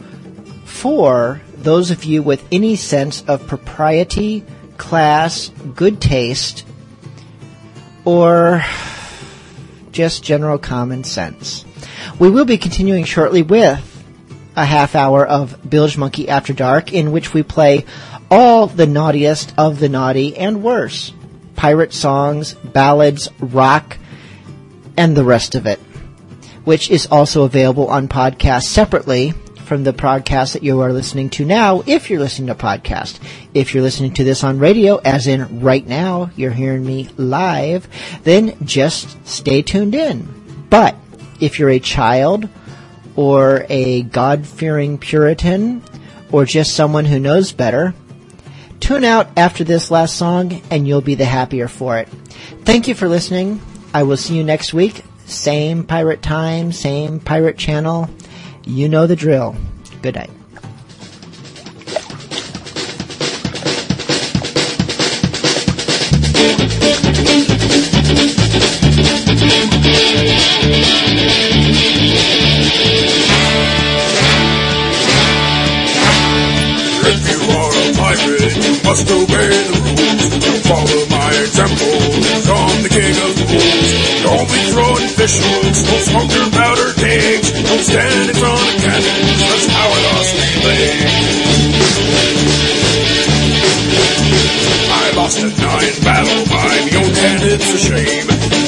for those of you with any sense of propriety, class, good taste, or just general common sense. We will be continuing shortly with a half hour of Bilge Monkey After Dark, in which we play all the naughtiest of the naughty and worse pirate songs, ballads, rock, and the rest of it, which is also available on podcast separately from the podcast that you are listening to now, if you're listening to podcast. If you're listening to this on radio, as in right now, you're hearing me live, then just stay tuned in. But if you're a child, or a God-fearing Puritan, or just someone who knows better, tune out after this last song and you'll be the happier for it. Thank you for listening. I will see you next week. Same pirate time, same pirate channel. You know the drill. Good night. Must obey the rules. Follow my example, I'm the king of the fools. Don't be throwing fish hooks, don't smoke your powder kegs. Don't stand in front of cannons, that's how I lost my. I lost a nine battle by own hand, it's a shame.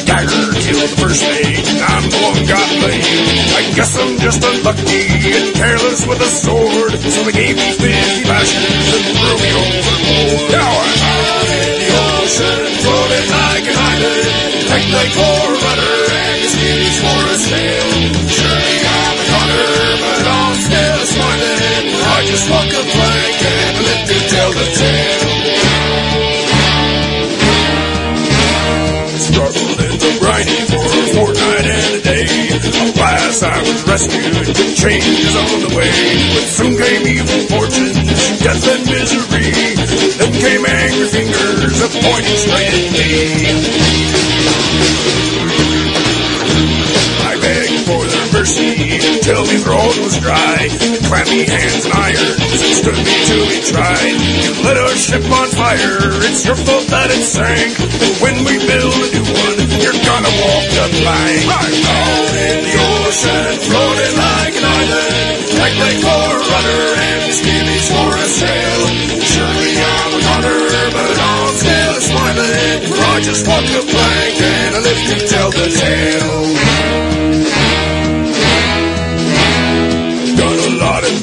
Dagger killed the first mate, I'm the one. I guess I'm just unlucky and careless with a sword, so they gave me 50 lashes and threw me overboard. Now I'm out in the ocean, floating like an island, like like for rudder and his for a sail. I was rescued, change is on the way. But soon came evil fortunes, death and misery. Then came angry fingers, of pointing straight at me. Mercy till my throat was dry. Clammy hands and irons stood me to be tried. You lit our ship on fire, it's your fault that it sank. When we build a new one, you're gonna walk the plank. I'm out in the ocean, floating like an island. Like for a rudder and skimmies for a sail. Surely I'm a hunter, but I'm still smiling. For I just walk the plank and I live to tell the tale.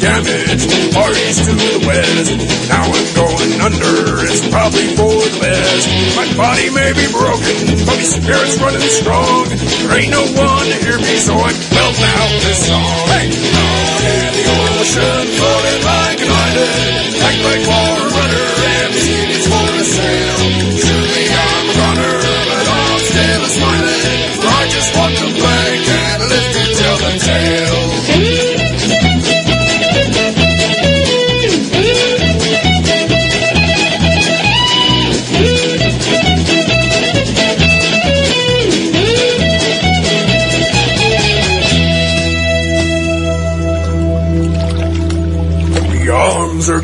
Damage. Far east to the west. Now I'm going under. It's probably for the best. My body may be broken, but my spirit's running strong. There ain't no one to hear me, so I belt out this song. Hey, out in the ocean, floating like an island. Act like water runner, and the city's for a sail. Surely I'm a runner, but I'm still a smiling. I just want to blank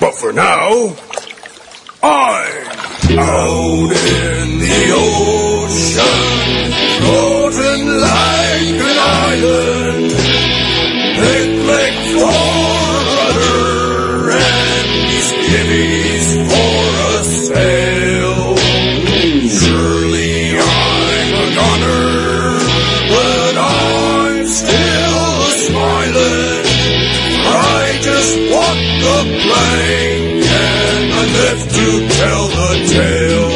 But for now, I'm out in the ocean, floating like an island. Picnic for I live to tell the tale.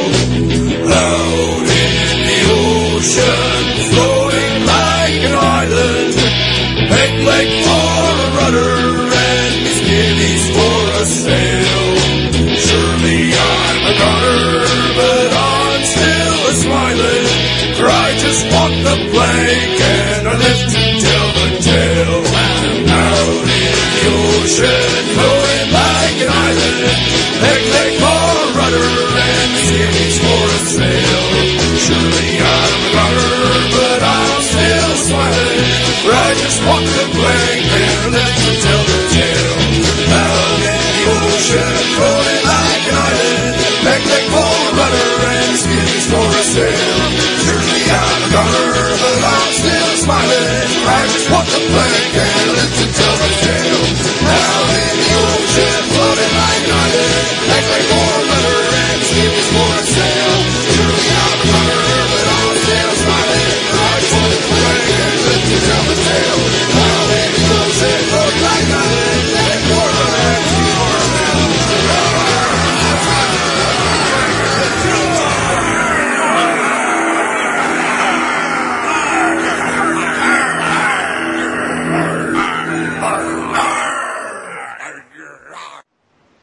Out in the ocean, floating like an island. Peg for a rudder and skivvies for a sail. Surely I'm a goner, but I'm still smiling. I just walk the plank and I